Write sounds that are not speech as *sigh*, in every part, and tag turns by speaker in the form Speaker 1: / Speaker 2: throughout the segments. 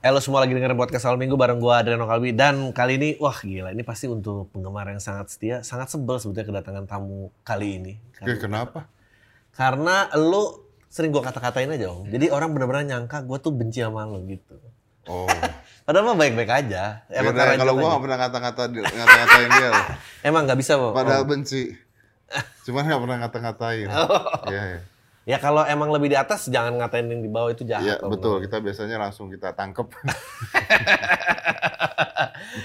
Speaker 1: Halo semua lagi dengerin podcast Al Minggu bareng gue Adriano Kalbi dan kali ini wah gila ini pasti untuk penggemar yang sangat setia sangat sebel sebetulnya kedatangan tamu kali ini
Speaker 2: Oke, kenapa?
Speaker 1: karena lu sering gue kata-katain aja om jadi orang benar-benar nyangka gue tuh benci sama lo gitu
Speaker 2: Oh. *laughs*
Speaker 1: padahal mah baik-baik aja emang
Speaker 2: Beda,
Speaker 1: karena
Speaker 2: kalau
Speaker 1: aja.
Speaker 2: nggak pernah ngata-ngata ngata-ngatain dia loh. *laughs*
Speaker 1: emang nggak bisa Om.
Speaker 2: Padahal benci. Cuman nggak pernah ngata-ngatain. *laughs*
Speaker 1: Oh.
Speaker 2: Iya, iya.
Speaker 1: Ya kalau emang lebih di atas jangan ngatain yang di bawah itu jahat
Speaker 2: Iya, betul. Kita biasanya langsung kita tangkep. *laughs*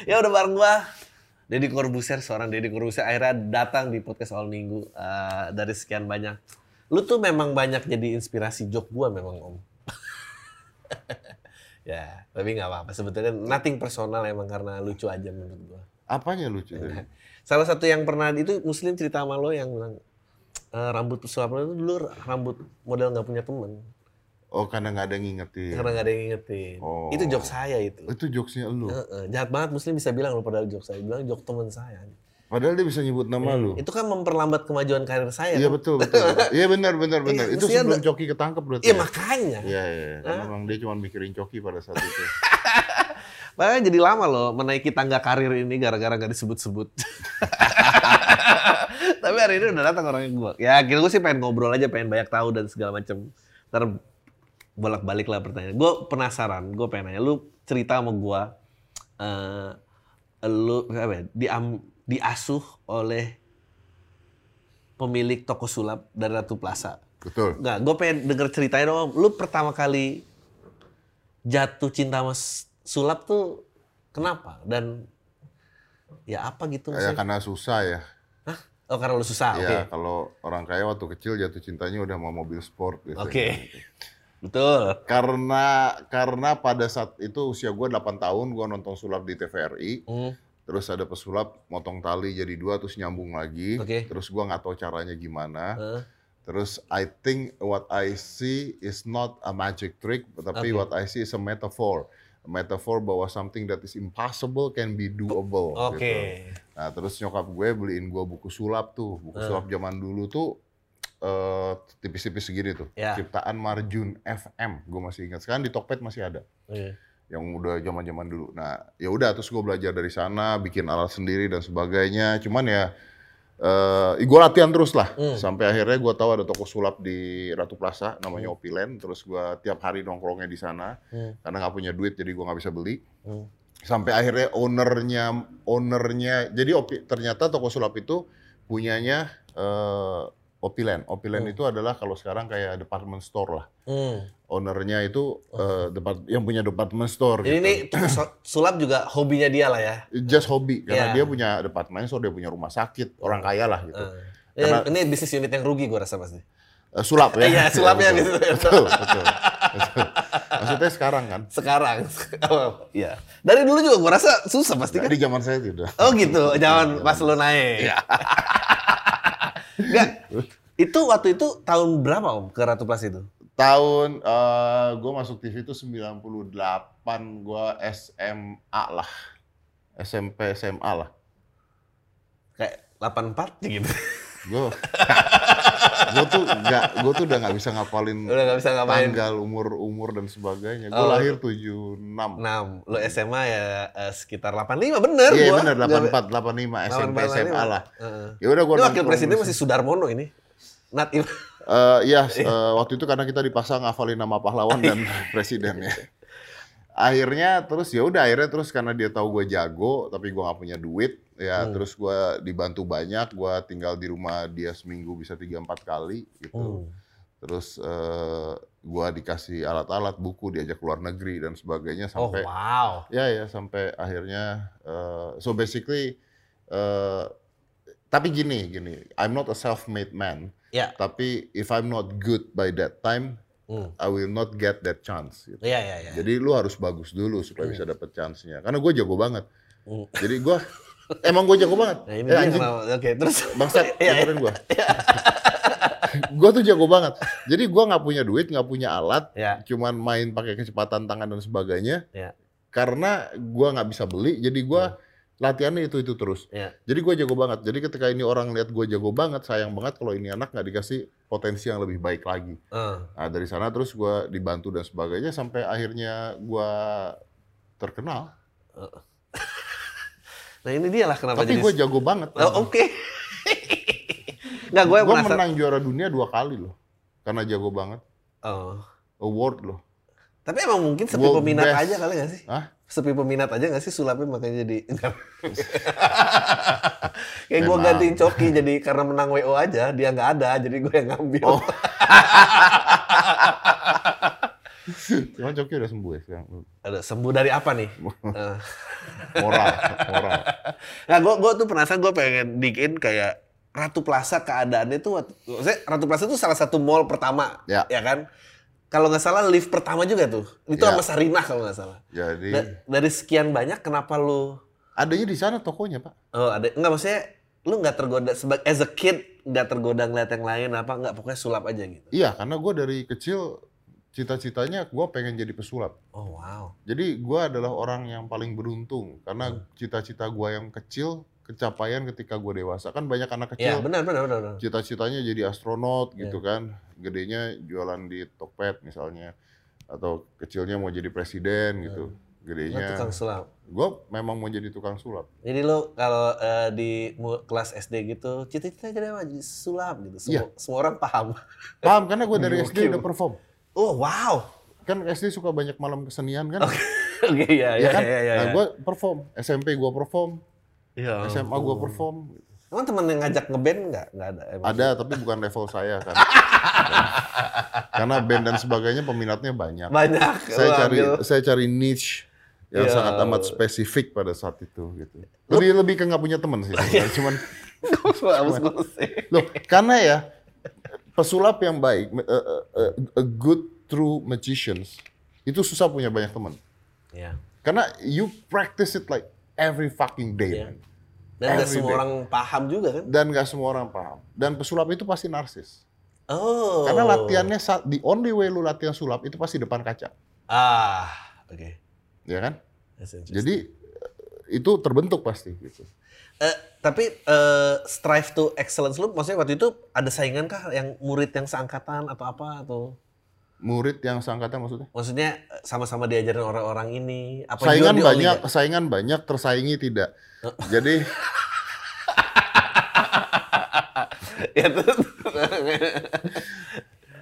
Speaker 1: ya udah bareng gua. Deddy Corbuzier seorang Deddy Corbuzier akhirnya datang di podcast All Minggu. Eh, dari sekian banyak. Lu tuh memang banyak jadi inspirasi joke gua memang om. *laughs* Ya tapi nggak apa-apa. Sebetulnya nothing personal emang karena lucu aja menurut gua.
Speaker 2: Apanya lucu? *laughs*
Speaker 1: Salah satu yang pernah itu muslim cerita sama lo yang bilang eh, rambut pesulap lo itu dulu rambut model nggak punya temen
Speaker 2: Oh, karena nggak ada yang ngingetin.
Speaker 1: karena nggak ada yang ngingetin
Speaker 2: Oh.
Speaker 1: itu joke saya itu
Speaker 2: Itu jokesnya lu.
Speaker 1: Heeh, jahat banget muslim bisa bilang lo padahal joke saya bilang joke temen saya
Speaker 2: Padahal dia bisa nyebut nama lu.
Speaker 1: Itu kan memperlambat kemajuan karir saya.
Speaker 2: Iya
Speaker 1: kan?
Speaker 2: betul betul. *laughs* Iya benar benar benar.
Speaker 1: Iya,
Speaker 2: Itu sebelum
Speaker 1: ada-
Speaker 2: Coki ketangkep berarti.
Speaker 1: Iya
Speaker 2: ya?
Speaker 1: makanya.
Speaker 2: Iya iya. iya. Karena Memang dia cuma mikirin Coki pada saat itu. *laughs*
Speaker 1: Makanya jadi lama loh menaiki tangga karir ini gara-gara gak disebut-sebut. *laughs* Tapi hari ini udah datang orangnya gue. Ya kira gue sih pengen ngobrol aja, pengen banyak tahu dan segala macam. Ntar bolak-balik lah pertanyaan. Gue penasaran, gue pengen nanya. Lu cerita sama gue, eh lu apa ya, diam, diasuh oleh pemilik toko sulap dari Ratu Plaza.
Speaker 2: Betul.
Speaker 1: Nggak, gue pengen denger ceritanya dong. Lu pertama kali jatuh cinta sama sulap tuh kenapa? Dan ya apa gitu
Speaker 2: Ya
Speaker 1: sih?
Speaker 2: karena susah ya.
Speaker 1: Hah? Oh karena lu susah, oke.
Speaker 2: Ya kalau orang kaya waktu kecil jatuh cintanya udah mau mobil sport biasanya.
Speaker 1: Oke. Betul.
Speaker 2: Karena karena pada saat itu usia gue 8 tahun gue nonton sulap di TVRI.
Speaker 1: Hmm.
Speaker 2: Terus ada pesulap motong tali jadi dua terus nyambung lagi.
Speaker 1: Oke.
Speaker 2: Terus gua nggak tahu caranya gimana.
Speaker 1: Heeh.
Speaker 2: Terus I think what I see is not a magic trick, tapi
Speaker 1: Oke.
Speaker 2: what I see is a metaphor. Metaphor bahwa something that is impossible can be doable.
Speaker 1: Oke.
Speaker 2: Gitu. Nah terus nyokap gue beliin gua buku sulap tuh. Buku
Speaker 1: Eh.
Speaker 2: sulap zaman dulu tuh eh, tipis-tipis segini tuh.
Speaker 1: Ya.
Speaker 2: Ciptaan Marjun FM. Gue masih ingat. Sekarang di Tokped masih ada
Speaker 1: Iya.
Speaker 2: yang udah zaman-zaman dulu. Nah, ya udah terus gue belajar dari sana, bikin alat sendiri dan sebagainya. Cuman ya eh gue latihan terus lah.
Speaker 1: Hmm.
Speaker 2: Sampai akhirnya gue tahu ada toko sulap di Ratu Plaza namanya Opilen. Terus gue tiap hari nongkrongnya di sana
Speaker 1: Hmm.
Speaker 2: karena nggak punya duit jadi gue nggak bisa beli.
Speaker 1: Hmm.
Speaker 2: Sampai akhirnya ownernya ownernya jadi Opi- ternyata toko sulap itu punyanya eh Opilen. Opilen
Speaker 1: Hmm.
Speaker 2: itu adalah kalau sekarang kayak department store lah.
Speaker 1: Hmm.
Speaker 2: Ownernya itu eh, depart- yang punya department store.
Speaker 1: Jadi
Speaker 2: gitu. *clears throat*
Speaker 1: ini sulap juga hobinya dia lah ya.
Speaker 2: just hobi karena
Speaker 1: Iya.
Speaker 2: dia punya departemen store dia punya rumah sakit orang kaya lah gitu
Speaker 1: Eh,
Speaker 2: Karena-
Speaker 1: ini bisnis unit yang rugi gue rasa pasti.
Speaker 2: Eh, sulap ya *laughs*
Speaker 1: Iya, sulapnya gitu.
Speaker 2: betul betul, betul. maksudnya sekarang kan
Speaker 1: Sekarang. Oh, *laughs* Iya. Dari dulu juga gue rasa susah pasti kan.
Speaker 2: di zaman saya tidak
Speaker 1: Oh gitu, jangan pas lu naik. *laughs* Enggak. Itu waktu itu tahun berapa Om ke Ratu Plaza itu?
Speaker 2: Tahun eh gue masuk TV itu 98 gue SMA lah SMP SMA lah
Speaker 1: Kayak 84 gitu.
Speaker 2: gue gue tuh nggak gue tuh udah nggak bisa ngapalin
Speaker 1: Udah nggak bisa ngapain.
Speaker 2: tanggal umur umur dan sebagainya gue
Speaker 1: Oh.
Speaker 2: lahir 76
Speaker 1: Nah, lu SMA ya eh, sekitar 85 bener
Speaker 2: Iya
Speaker 1: gua. Nggak-
Speaker 2: 84 85 SMP
Speaker 1: 85.
Speaker 2: SMA lah.
Speaker 1: Heeh.
Speaker 2: Ya udah
Speaker 1: Ini wakil presiden masih Sudarmono ini. Nat
Speaker 2: Eh, *laughs* iya, eh, waktu itu karena kita dipaksa ngafalin nama pahlawan dan *laughs* presiden ya. Akhirnya terus ya udah akhirnya terus karena dia tahu gue jago tapi gue nggak punya duit ya
Speaker 1: Hmm.
Speaker 2: terus gue dibantu banyak gue tinggal di rumah dia seminggu bisa tiga empat kali gitu
Speaker 1: Hmm.
Speaker 2: terus eh, gue dikasih alat-alat buku diajak keluar negeri dan sebagainya
Speaker 1: Oh
Speaker 2: sampai
Speaker 1: wow.
Speaker 2: ya ya sampai akhirnya eh, so basically eh, tapi gini gini I'm not a self-made man
Speaker 1: Ya.
Speaker 2: tapi if I'm not good by that time
Speaker 1: Hmm.
Speaker 2: I will not get that chance gitu.
Speaker 1: Iya iya iya.
Speaker 2: jadi lu harus bagus dulu supaya bisa dapet chance-nya karena gue jago banget
Speaker 1: Hmm.
Speaker 2: jadi gue Emang gue jago banget.
Speaker 1: Nah, *laughs* ini
Speaker 2: eh, anjing.
Speaker 1: Oke, terus
Speaker 2: bangsat,
Speaker 1: iya.
Speaker 2: dengerin gue. gue tuh jago banget. Jadi gue nggak punya duit, nggak punya alat,
Speaker 1: Ya.
Speaker 2: cuman main pakai kecepatan tangan dan sebagainya.
Speaker 1: Ya.
Speaker 2: Karena gue nggak bisa beli, jadi gue latihannya itu itu terus.
Speaker 1: Ya.
Speaker 2: Jadi gue jago banget. Jadi ketika ini orang lihat gue jago banget, sayang banget kalau ini anak nggak dikasih potensi yang lebih baik lagi.
Speaker 1: Eh,
Speaker 2: Nah dari sana terus gue dibantu dan sebagainya sampai akhirnya gue terkenal. *laughs*
Speaker 1: Nah, ini dia lah kenapa
Speaker 2: Tapi
Speaker 1: jadi
Speaker 2: gue jago banget.
Speaker 1: Oh, Oke. Nggak, gue
Speaker 2: Gue
Speaker 1: merasa
Speaker 2: menang juara dunia dua kali loh, karena jago banget.
Speaker 1: Oh.
Speaker 2: Award loh.
Speaker 1: Tapi emang mungkin sepi
Speaker 2: World
Speaker 1: peminat
Speaker 2: best.
Speaker 1: aja kali nggak sih?
Speaker 2: Hah?
Speaker 1: Sepi peminat aja nggak sih sulapnya makanya jadi *laughs* Kayak gue gantiin Coki jadi karena menang WO aja dia nggak ada jadi gue yang ngambil.
Speaker 2: Oh. *laughs* Cuma Coki udah sembuh ya sekarang.
Speaker 1: Ada sembuh dari apa nih? *laughs* Eh.
Speaker 2: Moral, moral.
Speaker 1: Nah, gue gue tuh penasaran gue pengen bikin kayak Ratu Plaza keadaannya tuh, maksudnya Ratu Plaza tuh salah satu mall pertama,
Speaker 2: Ya.
Speaker 1: kan? Kalau nggak salah lift pertama juga tuh, itu
Speaker 2: Ya.
Speaker 1: sama Sarinah kalau nggak salah.
Speaker 2: Jadi
Speaker 1: Da- dari sekian banyak, kenapa lu?
Speaker 2: adanya di sana tokonya pak.
Speaker 1: Oh ada, nggak maksudnya lu nggak tergoda sebagai as a kid nggak tergoda ngeliat yang lain apa nggak pokoknya sulap aja gitu.
Speaker 2: Iya, karena gue dari kecil cita-citanya gue pengen jadi pesulap.
Speaker 1: Oh wow.
Speaker 2: Jadi gue adalah orang yang paling beruntung karena
Speaker 1: Hmm.
Speaker 2: cita-cita gue yang kecil kecapaian ketika gue dewasa. Kan banyak anak
Speaker 1: Ya
Speaker 2: kecil
Speaker 1: benar benar benar. benar.
Speaker 2: cita-citanya jadi astronot
Speaker 1: Iya.
Speaker 2: gitu kan. Gedenya jualan di Tokped misalnya atau kecilnya mau jadi presiden gitu.
Speaker 1: Lu
Speaker 2: Gedenya
Speaker 1: tukang sulap.
Speaker 2: gue memang mau jadi tukang sulap.
Speaker 1: Jadi lu kalau eh, di kelas SD gitu, cita-cita jadi apa? Jadi sulap gitu. Semua,
Speaker 2: Iya.
Speaker 1: semua orang paham.
Speaker 2: Paham karena gue *laughs* dari. SD udah perform.
Speaker 1: Oh wow.
Speaker 2: Kan SD suka banyak malam kesenian kan.
Speaker 1: Oke *laughs* iya
Speaker 2: Ya
Speaker 1: iya
Speaker 2: kan?
Speaker 1: iya iya.
Speaker 2: Nah, gue perform. SMP gue perform,
Speaker 1: Iya.
Speaker 2: SMA gue perform.
Speaker 1: Emang temen yang ngajak ngeband nggak? Nggak ada. Emang.
Speaker 2: Ada tapi bukan level saya kan. Karena band dan sebagainya peminatnya banyak.
Speaker 1: Banyak.
Speaker 2: Saya
Speaker 1: Lu
Speaker 2: cari
Speaker 1: ambil-
Speaker 2: saya cari niche yang
Speaker 1: Iya.
Speaker 2: sangat amat spesifik pada saat itu gitu. Lebih lebih ke nggak punya teman sih. sebenarnya. Cuman
Speaker 1: ngurusin.
Speaker 2: loh karena ya pesulap yang baik, a, a- a- a good true magicians itu susah punya banyak teman.
Speaker 1: Iya.
Speaker 2: Karena you practice it like every fucking day.
Speaker 1: Iya.
Speaker 2: man.
Speaker 1: Dan nggak
Speaker 2: Every
Speaker 1: semua orang paham juga kan?
Speaker 2: Dan nggak semua orang paham. Dan pesulap itu pasti narsis.
Speaker 1: Oh.
Speaker 2: Karena latihannya the only way lu latihan sulap itu pasti depan kaca,
Speaker 1: Ah, oke.
Speaker 2: ya kan? Jadi eh, itu terbentuk pasti gitu.
Speaker 1: Eh, tapi eh, strive to excellence lu, maksudnya waktu itu ada saingan kah yang murid yang seangkatan atau apa atau
Speaker 2: Murid yang seangkatan maksudnya?
Speaker 1: maksudnya sama-sama diajarin orang-orang ini? Apa
Speaker 2: Saingan banyak, saingan banyak, tersaingi tidak. Jadi *laughs*
Speaker 1: ya, terus-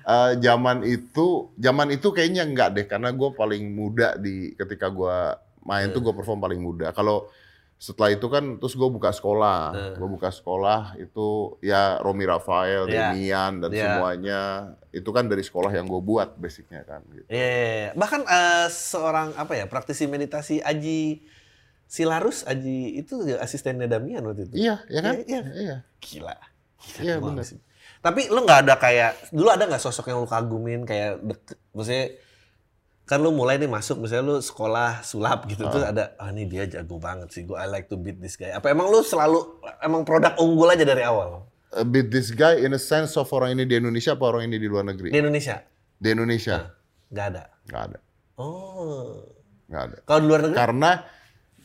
Speaker 2: eh, zaman itu, zaman itu kayaknya enggak deh, karena gue paling muda di ketika gue main tuh
Speaker 1: Hmm.
Speaker 2: gue perform paling muda. Kalau setelah itu kan terus gue buka sekolah,
Speaker 1: Hmm.
Speaker 2: gue buka sekolah itu ya Romi Rafael,
Speaker 1: Ya.
Speaker 2: Demian dan
Speaker 1: Ya.
Speaker 2: semuanya itu kan dari sekolah yang gue buat basicnya kan. Gitu.
Speaker 1: Iya, iya, iya. bahkan eh, seorang apa ya praktisi meditasi Aji Silarus Aji itu juga asistennya Damian waktu itu.
Speaker 2: Iya, ya kan?
Speaker 1: Iya, iya.
Speaker 2: Iya,
Speaker 1: Gila.
Speaker 2: iya
Speaker 1: Gua
Speaker 2: benar.
Speaker 1: habis. Tapi lu nggak ada kayak dulu ada nggak sosok yang lu kagumin kayak deket, maksudnya kan lu mulai nih masuk misalnya lu sekolah sulap gitu tuh ada ah ini dia jago banget sih gue I like to beat this guy. Apa emang lu selalu emang produk unggul aja dari awal
Speaker 2: A bit this guy in a sense of orang ini di Indonesia apa orang ini di luar negeri?
Speaker 1: di Indonesia?
Speaker 2: Di Indonesia
Speaker 1: Nggak ada.
Speaker 2: nggak ada,
Speaker 1: Oh.
Speaker 2: nggak ada.
Speaker 1: Kalau di luar negeri?
Speaker 2: Karena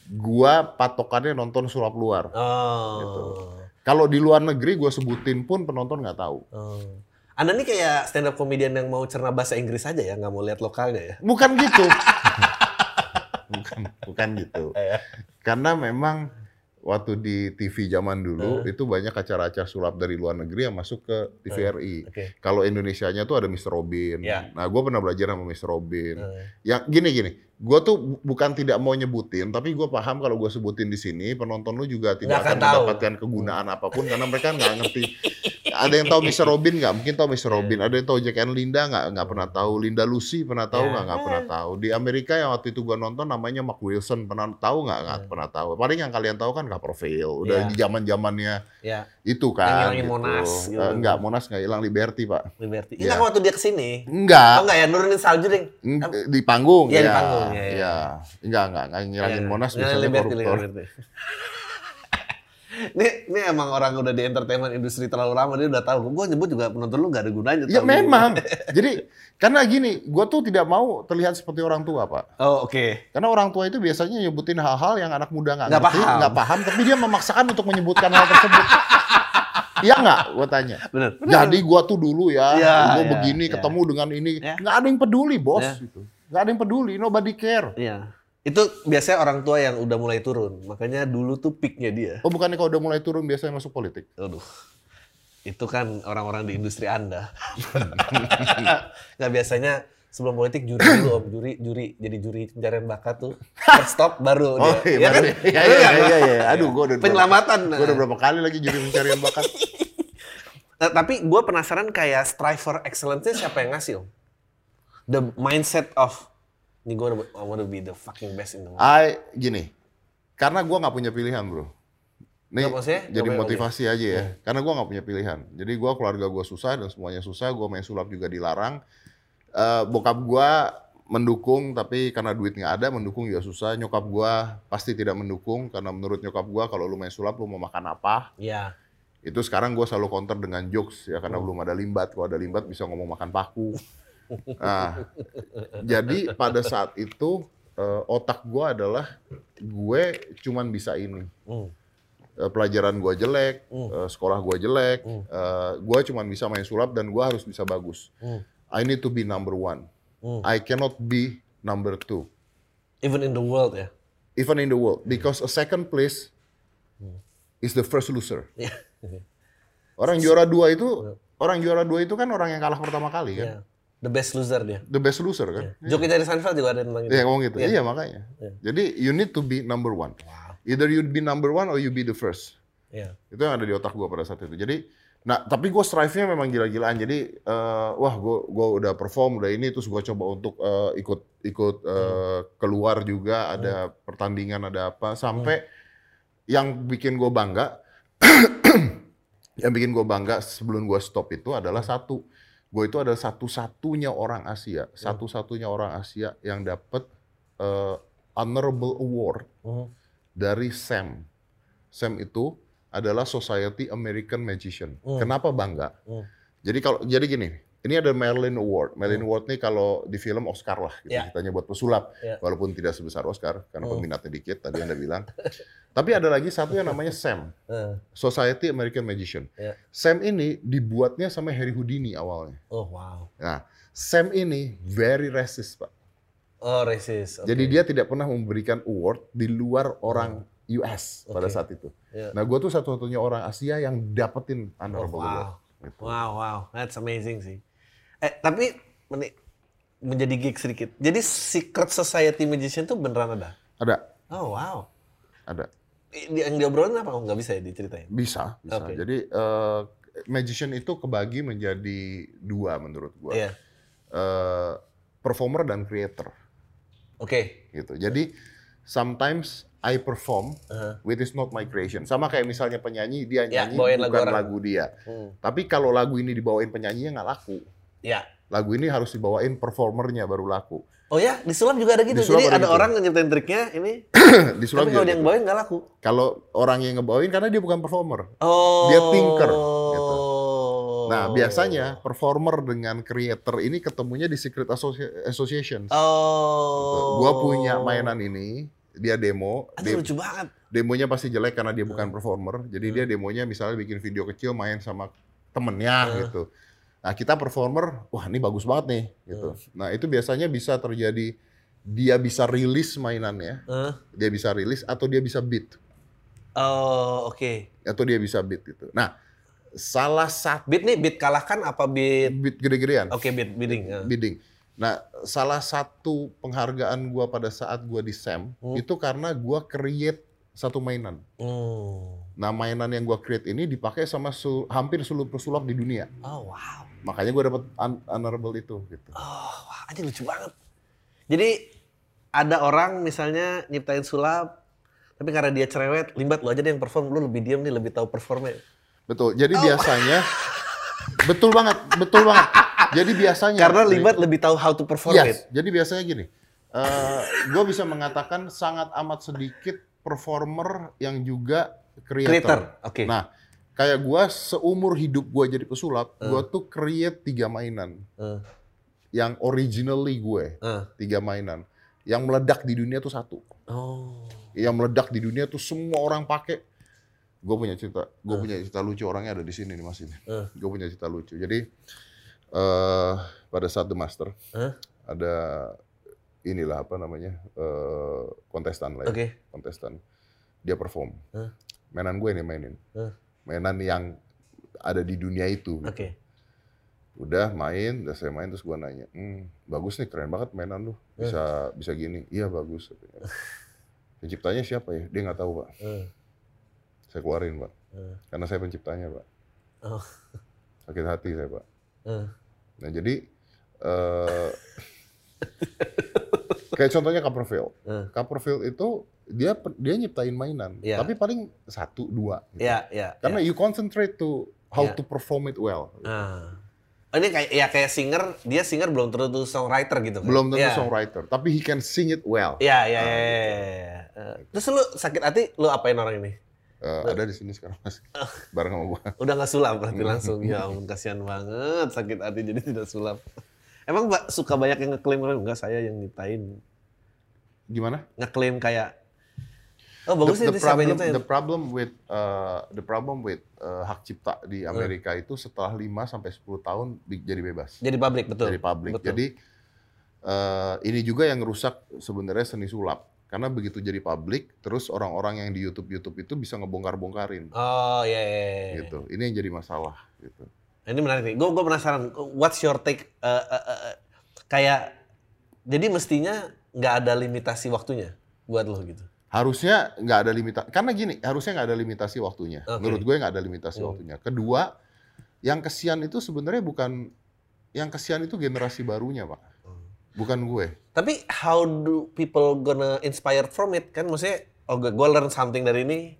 Speaker 2: gua patokannya nonton sulap luar.
Speaker 1: Oh.
Speaker 2: Kalau di luar negeri gua sebutin pun penonton nggak tahu.
Speaker 1: Oh. Anda nih kayak stand up comedian yang mau cerna bahasa Inggris aja ya, nggak mau lihat lokalnya ya?
Speaker 2: Bukan gitu. *laughs* bukan, bukan gitu.
Speaker 1: Iya.
Speaker 2: Karena memang waktu di TV zaman dulu
Speaker 1: Eh.
Speaker 2: itu banyak acara-acara sulap dari luar negeri yang masuk ke TVRI.
Speaker 1: Oke.
Speaker 2: Kalau Indonesianya tuh ada Mr. Robin.
Speaker 1: Ya.
Speaker 2: Nah, gue pernah belajar sama Mr. Robin.
Speaker 1: Eh.
Speaker 2: Ya gini gini, gue tuh bu- bukan tidak mau nyebutin, tapi gue paham kalau gue sebutin di sini penonton lu juga tidak
Speaker 1: Nggak akan
Speaker 2: akan
Speaker 1: tahu.
Speaker 2: mendapatkan kegunaan apa pun karena mereka nggak ngerti. Ada yang tahu Mr. Robin nggak? Mungkin tahu Mr. Robin. Ada yang tahu Jack and Linda nggak? Nggak pernah tahu. Linda Lucy pernah tahu
Speaker 1: Ya.
Speaker 2: nggak? Nggak pernah tahu. Di Amerika yang waktu itu gue nonton namanya Mark Wilson pernah tahu nggak? Nggak
Speaker 1: Ya.
Speaker 2: pernah tahu. Paling yang kalian tahu kan Copperfield. Udah
Speaker 1: Ya.
Speaker 2: di zaman zamannya
Speaker 1: Ya,
Speaker 2: itu kan.
Speaker 1: Monas, gitu.
Speaker 2: Eh, nggak Monas nggak hilang Liberty pak.
Speaker 1: Liberty.
Speaker 2: Ya.
Speaker 1: Hilang waktu dia ke sini.
Speaker 2: Enggak.
Speaker 1: Oh enggak ya, nurunin salju ding.
Speaker 2: Eng- di panggung
Speaker 1: Iya, di
Speaker 2: ya,
Speaker 1: panggung, ya, ya.
Speaker 2: ya. enggak enggak enggak ngilangin
Speaker 1: Ya,
Speaker 2: Monas biasanya
Speaker 1: Liberty,
Speaker 2: koruptor
Speaker 1: Liberty. *laughs* Ini, ini emang orang udah di entertainment industri terlalu lama dia udah tahu. Gue nyebut juga penonton lu gak ada gunanya.
Speaker 2: Ya memang. *laughs* Jadi karena gini, gue tuh tidak mau terlihat seperti orang tua pak.
Speaker 1: Oh oke.
Speaker 2: Karena orang tua itu biasanya nyebutin hal-hal yang anak muda nggak ngerti,
Speaker 1: paham.
Speaker 2: nggak paham, tapi dia memaksakan untuk menyebutkan hal tersebut. *laughs* Iya nggak? Gue tanya.
Speaker 1: Bener.
Speaker 2: Jadi gue tuh dulu ya,
Speaker 1: Iya,
Speaker 2: gue
Speaker 1: iya,
Speaker 2: begini
Speaker 1: iya.
Speaker 2: ketemu dengan ini, nggak ada yang peduli bos.
Speaker 1: Iya.
Speaker 2: Gitu. Nggak ada yang peduli, nobody care.
Speaker 1: Iya. Itu biasanya orang tua yang udah mulai turun. Makanya dulu tuh peaknya dia.
Speaker 2: Oh bukannya kalau udah mulai turun biasanya masuk politik?
Speaker 1: Aduh. Itu kan orang-orang di industri Anda. *laughs* Nggak biasanya sebelum politik juri dulu om juri juri jadi juri pencarian bakat tuh first stop baru
Speaker 2: Oh
Speaker 1: dia
Speaker 2: iya,
Speaker 1: kan?
Speaker 2: iya, iya, iya, iya, iya. Aduh, gue udah
Speaker 1: penyelamatan
Speaker 2: Gue udah berapa kali lagi jadi pencarian bakat. *laughs*
Speaker 1: Nah, tapi gue penasaran kayak strive for excellence siapa yang ngasih om the mindset of ini gue I want to be the fucking best in the world
Speaker 2: I gini, karena gue nggak punya pilihan bro. Nih
Speaker 1: maksudnya?
Speaker 2: jadi
Speaker 1: punya-
Speaker 2: motivasi aja ya. Karena gue nggak punya pilihan. Jadi gue keluarga gue susah dan semuanya susah. Gue main sulap juga dilarang. Eh, bokap gue mendukung tapi karena duit nggak ada mendukung juga susah. Nyokap gue pasti tidak mendukung karena menurut nyokap gue kalau lu main sulap lu mau makan apa?
Speaker 1: ya
Speaker 2: Itu sekarang gue selalu counter dengan jokes ya karena belum ada limbat. Kalau ada limbat bisa ngomong makan paku. *laughs* Nah, jadi pada saat itu eh, otak gue adalah gue cuman bisa ini.
Speaker 1: Hmm.
Speaker 2: Eh, pelajaran gue jelek,
Speaker 1: Hmm.
Speaker 2: eh, sekolah gue jelek,
Speaker 1: Hmm.
Speaker 2: eh, gue cuman bisa main sulap dan gue harus bisa bagus.
Speaker 1: Hmm.
Speaker 2: I need to be number one.
Speaker 1: Hmm.
Speaker 2: I cannot be number two,
Speaker 1: even in the world ya
Speaker 2: even in the world, because a second place
Speaker 1: Hmm.
Speaker 2: is the first loser. *laughs* Orang juara dua itu, orang juara dua itu kan orang yang kalah pertama kali kan,
Speaker 1: Ya. The best loser dia
Speaker 2: the best loser kan.
Speaker 1: Joki dari Seinfeld juga ada tentang itu
Speaker 2: Iya ngomong gitu.
Speaker 1: Iya.
Speaker 2: Iya makanya. Jadi you need to be number one. Either you be number one or you be the first.
Speaker 1: Iya.
Speaker 2: Itu yang ada di otak gue pada saat itu. Jadi, nah tapi gue strive-nya memang gila-gilaan. Jadi, eh, wah gue gue udah perform udah ini terus gue coba untuk eh, ikut ikut eh, keluar juga ada pertandingan ada apa sampai yang bikin gue bangga, *clears throat* yang bikin gue bangga sebelum gue stop itu adalah satu, gue itu adalah satu-satunya orang Asia, satu-satunya orang Asia yang dapat eh, honorable award
Speaker 1: Hmm.
Speaker 2: dari SAM. SAM itu adalah Society American Magician.
Speaker 1: Hmm.
Speaker 2: Kenapa bangga?
Speaker 1: Hmm.
Speaker 2: Jadi kalau jadi gini, ini ada Merlin Award. Merlin Award nih kalau di film Oscar lah, gitu.
Speaker 1: Ya.
Speaker 2: kitanya buat pesulap,
Speaker 1: Ya.
Speaker 2: walaupun tidak sebesar Oscar karena
Speaker 1: Hmm.
Speaker 2: peminatnya dikit. Tadi anda bilang. *laughs* Tapi ada lagi satu yang namanya SAM,
Speaker 1: Eh, *laughs*
Speaker 2: Society American Magician.
Speaker 1: Ya.
Speaker 2: SAM ini dibuatnya sama Harry Houdini awalnya.
Speaker 1: oh wow
Speaker 2: Nah, SAM ini very racist pak.
Speaker 1: oh racist Oke.
Speaker 2: Jadi dia tidak pernah memberikan award di luar orang US pada
Speaker 1: Oke.
Speaker 2: saat itu.
Speaker 1: Ya.
Speaker 2: Nah, gue tuh satu-satunya orang Asia yang dapetin
Speaker 1: Oh,
Speaker 2: honorable award.
Speaker 1: wow.
Speaker 2: Gitu.
Speaker 1: Wow, wow, that's amazing sih. Eh, tapi meni- menjadi geek sedikit. Jadi Secret Society Magician tuh beneran ada?
Speaker 2: Ada,
Speaker 1: Oh, wow.
Speaker 2: ada.
Speaker 1: Yang diobrolin apa? Oh, nggak bisa ya diceritain?
Speaker 2: Bisa, bisa.
Speaker 1: Oke.
Speaker 2: Jadi eh, magician itu kebagi menjadi dua menurut gue.
Speaker 1: Iya.
Speaker 2: Eh, performer dan creator
Speaker 1: Oke.
Speaker 2: gitu. Jadi sometimes I perform
Speaker 1: Uh-huh.
Speaker 2: which is not my creation. Sama kayak misalnya penyanyi dia
Speaker 1: Ya,
Speaker 2: nyanyi
Speaker 1: lagu
Speaker 2: bukan
Speaker 1: orang.
Speaker 2: lagu dia.
Speaker 1: Hmm.
Speaker 2: Tapi kalau lagu ini dibawain penyanyinya nggak laku.
Speaker 1: Ya.
Speaker 2: Lagu ini harus dibawain performernya baru laku.
Speaker 1: Oh ya, di sulap juga ada gitu. Jadi
Speaker 2: ada
Speaker 1: ada
Speaker 2: gitu.
Speaker 1: orang yang nyiptain triknya ini, *clears throat*
Speaker 2: Di sulap
Speaker 1: tapi kalau dia yang
Speaker 2: gitu.
Speaker 1: bawain nggak laku.
Speaker 2: Kalau orang yang ngebawain karena dia bukan performer.
Speaker 1: Oh.
Speaker 2: Dia thinker, gitu.
Speaker 1: Oh.
Speaker 2: Nah, biasanya performer dengan creator ini ketemunya di Secret Associ- Association.
Speaker 1: Oh.
Speaker 2: Gua punya mainan ini, dia demo,
Speaker 1: Aduh,
Speaker 2: de-
Speaker 1: lucu banget.
Speaker 2: demonya pasti jelek karena dia bukan performer. Jadi dia demonya misalnya bikin video kecil main sama temennya gitu. Nah, kita performer, wah ini bagus banget nih gitu. Nah, itu biasanya bisa terjadi dia bisa rilis mainannya,
Speaker 1: Eh,
Speaker 2: dia bisa rilis atau dia bisa beat
Speaker 1: Oh, oke.
Speaker 2: atau dia bisa beat gitu. Nah, salah satu
Speaker 1: Beat nih, beat kalahkan apa beat?
Speaker 2: beat gede-gedean.
Speaker 1: Oke, beat bidding. eh.
Speaker 2: bidding. Nah, salah satu penghargaan gua pada saat gua di SAM
Speaker 1: Hmm.
Speaker 2: itu karena gua create satu mainan.
Speaker 1: Hmm.
Speaker 2: Nah, mainan yang gua create ini dipakai sama su- hampir seluruh pesulap di dunia.
Speaker 1: Oh, wow.
Speaker 2: Makanya gua dapat un- honorable itu gitu.
Speaker 1: Oh, wah, ini lucu banget. Jadi ada orang misalnya nyiptain sulap, tapi karena dia cerewet, limbat lu aja deh yang perform, lu lebih diam nih, lebih tahu performnya.
Speaker 2: Betul. Jadi
Speaker 1: Oh.
Speaker 2: biasanya betul banget, betul banget. Jadi biasanya
Speaker 1: Karena limbat lebih tahu how to perform it.
Speaker 2: Yes. Jadi biasanya gini, gue bisa mengatakan sangat amat sedikit performer yang juga creator.
Speaker 1: Creator, oke.
Speaker 2: Nah, kayak gua seumur hidup gua jadi pesulap,
Speaker 1: Eh.
Speaker 2: gua tuh create tiga mainan
Speaker 1: Eh,
Speaker 2: yang originally gue,
Speaker 1: eh.
Speaker 2: tiga mainan. Yang meledak di dunia tuh satu.
Speaker 1: Oh.
Speaker 2: Yang meledak di dunia tuh semua orang pakai. Gue punya cerita, gue
Speaker 1: Eh.
Speaker 2: punya cerita lucu orangnya ada di sini nih mas ini.
Speaker 1: Eh.
Speaker 2: Gue punya cerita lucu. Jadi eh pada saat The Master
Speaker 1: Eh.
Speaker 2: ada inilah apa namanya eh, kontestan lah ya,
Speaker 1: Oke.
Speaker 2: kontestan. Dia perform.
Speaker 1: Eh.
Speaker 2: Mainan gue nih mainin.
Speaker 1: Eh.
Speaker 2: Mainan yang ada di dunia itu. gitu.
Speaker 1: Oke.
Speaker 2: Udah main, udah saya main terus gua nanya, hmm, bagus nih keren banget mainan lu, bisa bisa gini, iya bagus. Penciptanya *laughs* siapa ya? Dia nggak tahu pak.
Speaker 1: Eh,
Speaker 2: Saya keluarin pak,
Speaker 1: eh,
Speaker 2: karena saya penciptanya pak.
Speaker 1: Oh.
Speaker 2: Sakit hati saya pak.
Speaker 1: eh.
Speaker 2: Nah jadi eh *laughs* kayak contohnya Copperfield.
Speaker 1: Eh.
Speaker 2: Copperfield itu dia dia nyiptain mainan,
Speaker 1: Iya.
Speaker 2: tapi paling satu dua. gitu.
Speaker 1: Ya, ya.
Speaker 2: Karena
Speaker 1: ya.
Speaker 2: you concentrate to how
Speaker 1: Iya.
Speaker 2: to perform it well.
Speaker 1: Ah. Oh, ini kayak ya kayak singer, dia singer belum tentu songwriter gitu kan?
Speaker 2: Belum tentu
Speaker 1: Ya.
Speaker 2: songwriter, tapi he can sing it well.
Speaker 1: Iya, iya,
Speaker 2: Ah,
Speaker 1: iya.
Speaker 2: gitu.
Speaker 1: iya, iya. Eh, Terus lu sakit hati, lu apain orang ini?
Speaker 2: Eh, ada di sini sekarang mas, *laughs* bareng sama gua.
Speaker 1: Udah nggak sulap berarti
Speaker 2: Hmm. *laughs*
Speaker 1: langsung. Ya ampun, kasihan banget sakit hati jadi tidak sulap. Emang Mbak suka banyak yang ngeklaim enggak saya yang nyiptain.
Speaker 2: Gimana?
Speaker 1: Ngeklaim kayak Oh, bagus
Speaker 2: the,
Speaker 1: siapa yang
Speaker 2: problem, the problem with uh, the problem with uh, hak cipta di
Speaker 1: Hmm.
Speaker 2: Amerika itu setelah 5 sampai 10 tahun jadi bebas.
Speaker 1: Jadi publik, betul.
Speaker 2: Jadi publik.
Speaker 1: Betul.
Speaker 2: Jadi uh, ini juga yang rusak sebenarnya seni sulap. Karena begitu jadi publik, terus orang-orang yang di YouTube-YouTube itu bisa ngebongkar-bongkarin
Speaker 1: Oh, iya, iya, iya.
Speaker 2: gitu. Ini yang jadi masalah gitu.
Speaker 1: Nah, Ini menarik nih. Gue gue penasaran. What's your take? eh, eh, eh, kayak jadi mestinya nggak ada limitasi waktunya buat lo gitu.
Speaker 2: Harusnya nggak ada limitasi. Karena gini, harusnya nggak ada limitasi waktunya.
Speaker 1: Oke.
Speaker 2: Menurut gue nggak ada limitasi
Speaker 1: Hmm.
Speaker 2: waktunya. Kedua, yang kesian itu sebenarnya bukan yang kesian itu generasi barunya, Pak.
Speaker 1: Hmm.
Speaker 2: Bukan gue.
Speaker 1: Tapi how do people gonna inspired from it kan? Maksudnya, oh gue learn something dari ini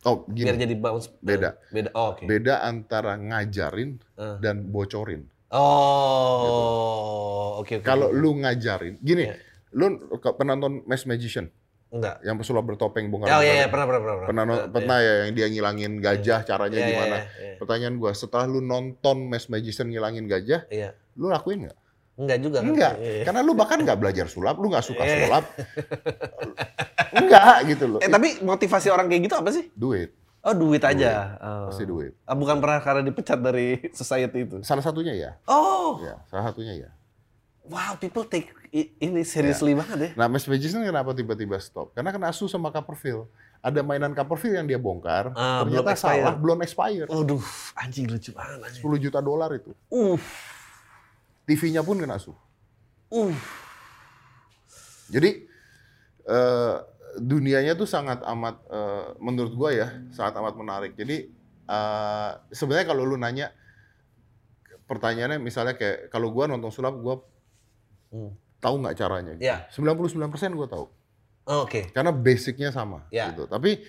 Speaker 2: Oh,
Speaker 1: biar
Speaker 2: gini.
Speaker 1: jadi bounce.
Speaker 2: Beda.
Speaker 1: Beda. Oh, Oke.
Speaker 2: Beda antara ngajarin
Speaker 1: Eh.
Speaker 2: dan bocorin.
Speaker 1: Oh, oke oke.
Speaker 2: Kalau lu ngajarin, gini,
Speaker 1: Iya.
Speaker 2: lu ke- pernah nonton Mass Magician
Speaker 1: enggak.
Speaker 2: yang pesulap bertopeng bongkar
Speaker 1: Oh iya, iya pernah pernah pernah.
Speaker 2: Pernah, non-
Speaker 1: Eh,
Speaker 2: pernah ya yang dia ngilangin gajah caranya
Speaker 1: Iya, iya,
Speaker 2: gimana?
Speaker 1: iya, iya.
Speaker 2: Pertanyaan gua, setelah lu nonton Mass Magician ngilangin gajah,
Speaker 1: Iya.
Speaker 2: lu lakuin nggak?
Speaker 1: Enggak juga kan?
Speaker 2: Enggak,
Speaker 1: Iya, iya.
Speaker 2: karena lu bahkan nggak belajar sulap, lu nggak suka
Speaker 1: Iya.
Speaker 2: sulap. *laughs* Enggak gitu loh.
Speaker 1: Eh tapi motivasi orang kayak gitu apa sih?
Speaker 2: Duit,
Speaker 1: Oh duit aja. Oh.
Speaker 2: pasti duit.
Speaker 1: Ah, bukan pernah karena dipecat dari *laughs* society itu.
Speaker 2: Salah satunya ya,
Speaker 1: Oh,
Speaker 2: ya, salah satunya ya.
Speaker 1: wow, people take ini seriously banget ya.
Speaker 2: Nah, Mass Magician kenapa tiba-tiba stop? Karena kena asu sama Copperfield. Ada mainan Copperfield yang dia bongkar,
Speaker 1: Ah, belum
Speaker 2: ternyata
Speaker 1: expire.
Speaker 2: salah, belum expire.
Speaker 1: Waduh, anjing lucu banget. anjing.
Speaker 2: 10 juta dolar itu.
Speaker 1: Uh,
Speaker 2: TV-nya pun kena asu.
Speaker 1: uh.
Speaker 2: Jadi eh, dunianya tuh sangat amat eh, menurut gua ya sangat amat menarik. Jadi eh, sebenarnya kalau lu nanya pertanyaannya misalnya kayak kalau gua nonton sulap gua
Speaker 1: Hmm.
Speaker 2: tahu nggak caranya? Gitu.
Speaker 1: Ya.
Speaker 2: 99% gua tahu
Speaker 1: Oh, Oke.
Speaker 2: karena basicnya sama
Speaker 1: Ya.
Speaker 2: gitu. Tapi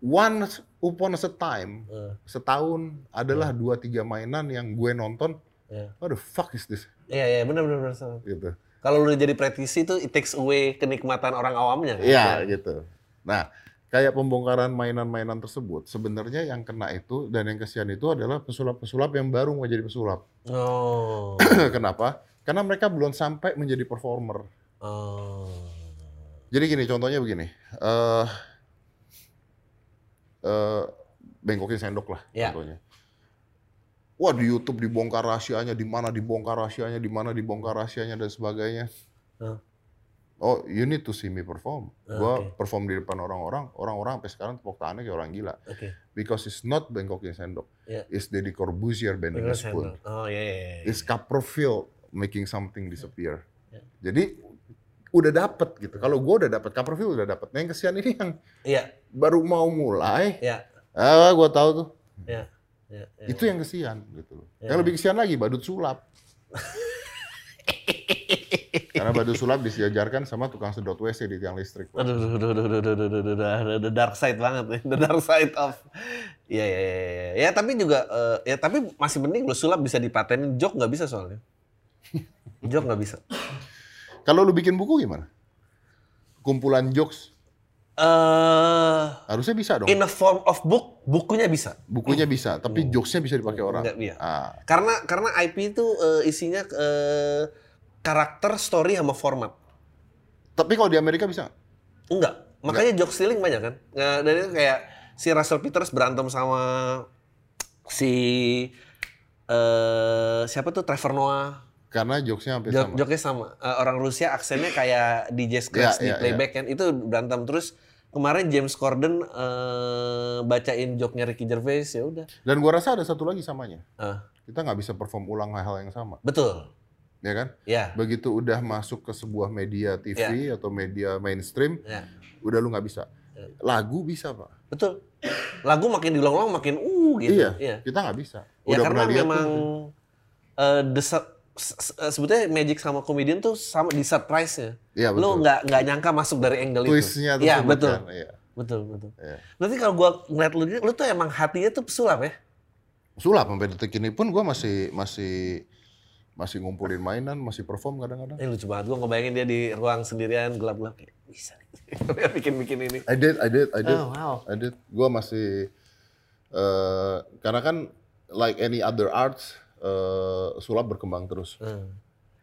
Speaker 2: once upon a time
Speaker 1: Eh,
Speaker 2: setahun adalah dua tiga mainan yang gue nonton.
Speaker 1: ya.
Speaker 2: What the fuck is this?
Speaker 1: Iya, iya, benar benar benar. benar.
Speaker 2: Gitu.
Speaker 1: Kalau lu jadi praktisi itu it takes away kenikmatan orang awamnya. kan?
Speaker 2: Iya gitu. Nah, kayak pembongkaran mainan-mainan tersebut, sebenarnya yang kena itu dan yang kesian itu adalah pesulap-pesulap yang baru mau jadi pesulap.
Speaker 1: Oh. *clears throat*
Speaker 2: Kenapa? Karena mereka belum sampai menjadi performer.
Speaker 1: oh.
Speaker 2: Jadi gini, contohnya begini. eh eh, bengkokin sendok lah
Speaker 1: Ya.
Speaker 2: contohnya. Wah di YouTube dibongkar rahasianya, di mana dibongkar rahasianya, di mana dibongkar rahasianya dan sebagainya.
Speaker 1: Hah.
Speaker 2: Oh, you need to see me perform.
Speaker 1: Ah,
Speaker 2: Gua
Speaker 1: oke.
Speaker 2: perform di depan orang-orang, orang-orang sampai sekarang tepuk tangannya kayak orang gila.
Speaker 1: Oke.
Speaker 2: Because it's not bengkokin sendok.
Speaker 1: Ya.
Speaker 2: It's Deddy Corbuzier bending a spoon.
Speaker 1: Oh iya iya. iya.
Speaker 2: It's Copperfield making something disappear.
Speaker 1: Ya.
Speaker 2: Jadi udah dapet gitu. Kalau gua udah dapet Copperfield udah dapet. Nah yang kesian ini yang
Speaker 1: Iya,
Speaker 2: baru mau mulai,
Speaker 1: iya,
Speaker 2: ah gua tahu tuh.
Speaker 1: iya. Ya, ya.
Speaker 2: Itu ya. yang kesian gitu loh.
Speaker 1: Ya.
Speaker 2: Yang lebih kesian lagi badut sulap. *laughs* Karena badut sulap disiajarkan sama tukang sedot WC di tiang listrik.
Speaker 1: Aduh, aduh, aduh, aduh, aduh, aduh, aduh, the dark side banget nih, the dark side of. ya ya ya Ya tapi juga, uh, ya tapi masih mending lo sulap bisa dipatenin, jok nggak bisa soalnya. jok nggak bisa.
Speaker 2: Kalau lu bikin buku gimana? Kumpulan jokes
Speaker 1: Eh,
Speaker 2: Harusnya bisa dong.
Speaker 1: in a form of book, bukunya bisa.
Speaker 2: Bukunya bisa, tapi jokesnya bisa dipakai orang.
Speaker 1: Nggak, iya.
Speaker 2: Ah,
Speaker 1: Karena karena IP itu eh, isinya eh, karakter, story sama format.
Speaker 2: tapi kalau di Amerika bisa nggak?
Speaker 1: Enggak. Makanya joke stealing banyak kan. Nggak, dan itu kayak si Russell Peters berantem sama si eh siapa tuh Trevor Noah.
Speaker 2: Karena jokesnya hampir
Speaker 1: Jok
Speaker 2: sama.
Speaker 1: joknya sama. Eh, orang Rusia aksennya kayak DJ Scratch
Speaker 2: Iya,
Speaker 1: di
Speaker 2: iya,
Speaker 1: playback kan. Itu berantem terus kemarin James Corden eh, bacain joknya Ricky Gervais ya udah.
Speaker 2: Dan gua rasa ada satu lagi samanya.
Speaker 1: Ah,
Speaker 2: Kita nggak bisa perform ulang hal yang sama,
Speaker 1: betul.
Speaker 2: ya kan?
Speaker 1: Ya.
Speaker 2: Begitu udah masuk ke sebuah media TV atau media mainstream,
Speaker 1: ya.
Speaker 2: udah lu nggak bisa. Lagu bisa pak.
Speaker 1: Betul. Lagu makin dilong-long makin uh gitu.
Speaker 2: Iya, kita nggak bisa.
Speaker 1: Ya
Speaker 2: Udah
Speaker 1: karena
Speaker 2: pernah lihat
Speaker 1: memang
Speaker 2: tuh.
Speaker 1: eh eh, sebetulnya magic sama komedian tuh sama di surprise-nya.
Speaker 2: Iya
Speaker 1: Lu
Speaker 2: betul.
Speaker 1: nggak nggak nyangka masuk dari angle
Speaker 2: Twistnya
Speaker 1: itu. Iya betul.
Speaker 2: kan, iya.
Speaker 1: Betul betul.
Speaker 2: Iya.
Speaker 1: Berarti kalau gua ngeliat lu, lu tuh emang hatinya tuh pesulap ya?
Speaker 2: Sulap sampai detik ini pun gua masih masih masih ngumpulin mainan, masih perform kadang-kadang.
Speaker 1: Eh lucu banget, gua ngebayangin dia di ruang sendirian gelap-gelap kayak bisa *laughs* bikin-bikin ini.
Speaker 2: I did, I did, I did.
Speaker 1: Oh, wow.
Speaker 2: I did. Gua masih eh karena kan like any other arts eh sulap berkembang terus.
Speaker 1: Hmm.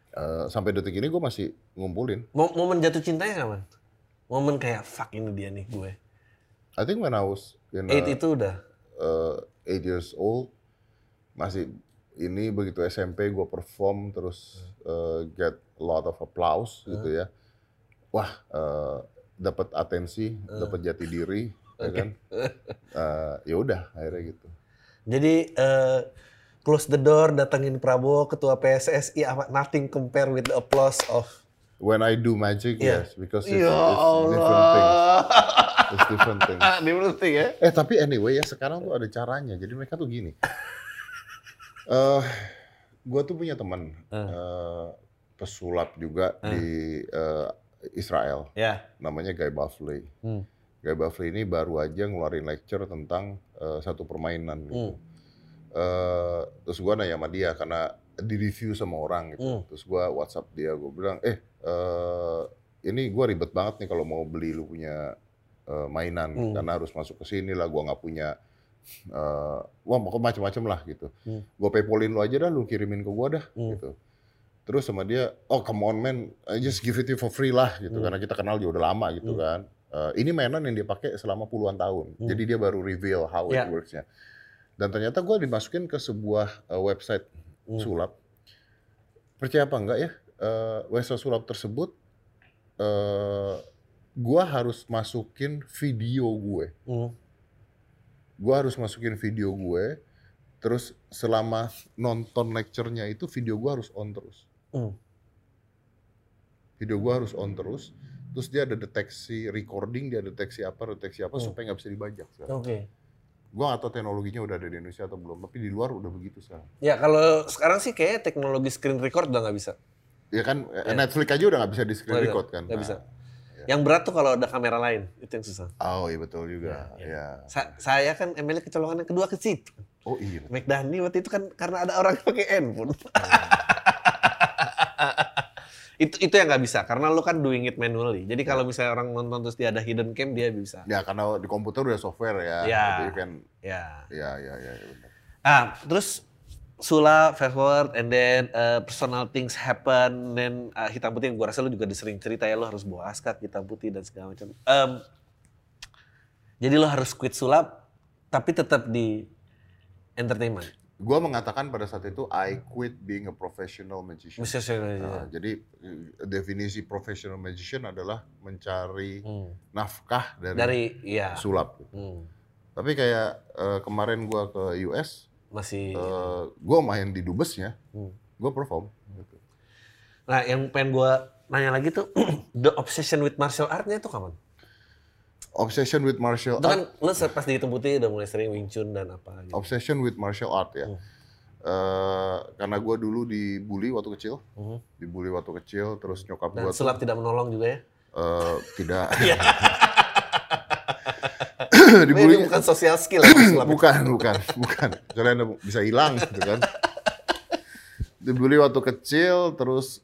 Speaker 2: Eh, sampai detik ini gue masih ngumpulin.
Speaker 1: Mo- Momen jatuh cintanya kapan? Momen kayak fuck ini dia nih gue.
Speaker 2: I think when I was in
Speaker 1: Eight
Speaker 2: uh,
Speaker 1: itu udah.
Speaker 2: uh, eight years old masih ini begitu SMP gue perform terus uh, get a lot of applause gitu ya. Wah, uh, dapat atensi, dapat jati diri, ya *laughs* kan? Uh, ya udah akhirnya gitu.
Speaker 1: Jadi eh, close the door, datangin Prabowo, ketua PSSI, nothing compare with the applause of
Speaker 2: When I do magic,
Speaker 1: Iya.
Speaker 2: yes, because it's,
Speaker 1: Ya
Speaker 2: it's different things. It's different things. *laughs*
Speaker 1: Different thing ya.
Speaker 2: Eh tapi anyway ya sekarang tuh ada caranya. Jadi mereka tuh gini. *laughs* Eh, gua tuh punya teman eh, pesulap juga di eh, Israel.
Speaker 1: Ya.
Speaker 2: Namanya Guy Buffley.
Speaker 1: Hmm.
Speaker 2: Guy Buffley ini baru aja ngeluarin lecture tentang eh, satu permainan gitu.
Speaker 1: Hmm.
Speaker 2: Eh, terus gua nanya sama dia karena di review sama orang gitu.
Speaker 1: Hmm.
Speaker 2: Terus gua WhatsApp dia, gua bilang, eh eh, ini gua ribet banget nih kalau mau beli lu punya eh, mainan
Speaker 1: Hmm.
Speaker 2: karena harus masuk ke sini lah. Gua nggak punya, eh, wah pokoknya macam-macam lah gitu.
Speaker 1: Hmm.
Speaker 2: Gua paypolin lu aja dah, lu kirimin ke gua dah
Speaker 1: Hmm.
Speaker 2: gitu. Terus sama dia, oh come on man, I just give it to you for free lah gitu
Speaker 1: Hmm.
Speaker 2: karena kita kenal juga udah lama gitu kan. Eh, ini mainan yang dia pakai selama puluhan tahun.
Speaker 1: Hmm.
Speaker 2: Jadi dia baru reveal how it
Speaker 1: Ya.
Speaker 2: works-nya. Dan ternyata gue dimasukin ke sebuah eh, website
Speaker 1: Hmm.
Speaker 2: sulap. Percaya apa enggak ya? eh, website sulap tersebut, eh gue harus masukin video gue.
Speaker 1: Hmm.
Speaker 2: Gue harus masukin video gue. Terus selama nonton lecture-nya itu video gue harus on terus.
Speaker 1: Hmm.
Speaker 2: Video gue harus on terus. Terus dia ada deteksi recording, dia deteksi apa, deteksi apa
Speaker 1: Hmm.
Speaker 2: supaya nggak bisa dibajak.
Speaker 1: Oke.
Speaker 2: Gue nggak tahu teknologinya udah ada di Indonesia atau belum, tapi di luar udah begitu sekarang.
Speaker 1: Ya kalau sekarang sih kayak teknologi screen record udah nggak bisa.
Speaker 2: Ya kan eh, Netflix aja udah nggak bisa di screen
Speaker 1: Nggak bisa,
Speaker 2: record kan.
Speaker 1: nggak
Speaker 2: Nah,
Speaker 1: bisa. Yang berat tuh kalau ada kamera lain itu yang susah.
Speaker 2: Oh iya betul juga.
Speaker 1: Ya,
Speaker 2: Ya.
Speaker 1: Sa- saya kan ML kecolongan yang kedua ke situ.
Speaker 2: Oh iya.
Speaker 1: McDani waktu itu kan karena ada orang yang pakai handphone. *laughs* itu itu yang nggak bisa karena lu kan doing it manually. Jadi kalau misalnya orang nonton terus dia ada hidden cam dia bisa.
Speaker 2: Ya karena di komputer udah software ya.
Speaker 1: Ya.
Speaker 2: Jadi kan
Speaker 1: Ya.
Speaker 2: ya ya ya, ya benar.
Speaker 1: Ah, terus Sula fast forward and then uh, personal things happen then uh, hitam putih gue rasa lu juga sering cerita ya lu harus bawa askak hitam putih dan segala macam. Em, jadi lu harus quit sulap tapi tetap di entertainment.
Speaker 2: Gua mengatakan pada saat itu I quit being a professional magician. Nah, jadi eh, definisi professional magician adalah mencari
Speaker 1: Hmm.
Speaker 2: nafkah dari,
Speaker 1: dari ya
Speaker 2: sulap.
Speaker 1: hmm,
Speaker 2: Tapi kayak eh, kemarin gua ke US,
Speaker 1: masih
Speaker 2: eh, gua main di dubesnya,
Speaker 1: Hmm.
Speaker 2: gua perform. Gitu.
Speaker 1: Nah, yang pengen gue nanya lagi tuh, *clears throat* the obsession with martial artnya itu kapan?
Speaker 2: Obsession with martial
Speaker 1: Itu
Speaker 2: art.
Speaker 1: kan lu pas di hitam putih udah mulai sering Wing Chun dan apa gitu.
Speaker 2: Obsession with martial art ya.
Speaker 1: Hmm.
Speaker 2: Eh, karena gue dulu dibully waktu kecil,
Speaker 1: Mhm.
Speaker 2: dibully waktu kecil, terus nyokap
Speaker 1: Dan
Speaker 2: gue tuh
Speaker 1: sulap tidak menolong juga ya?
Speaker 2: eh, tidak *laughs*
Speaker 1: Iya. *laughs*
Speaker 2: dibully.
Speaker 1: Ini bukan social skill ya, *clears throat*
Speaker 2: bukan, bukan, bukan. Kalian bisa hilang gitu kan. *laughs* Dibully waktu kecil, terus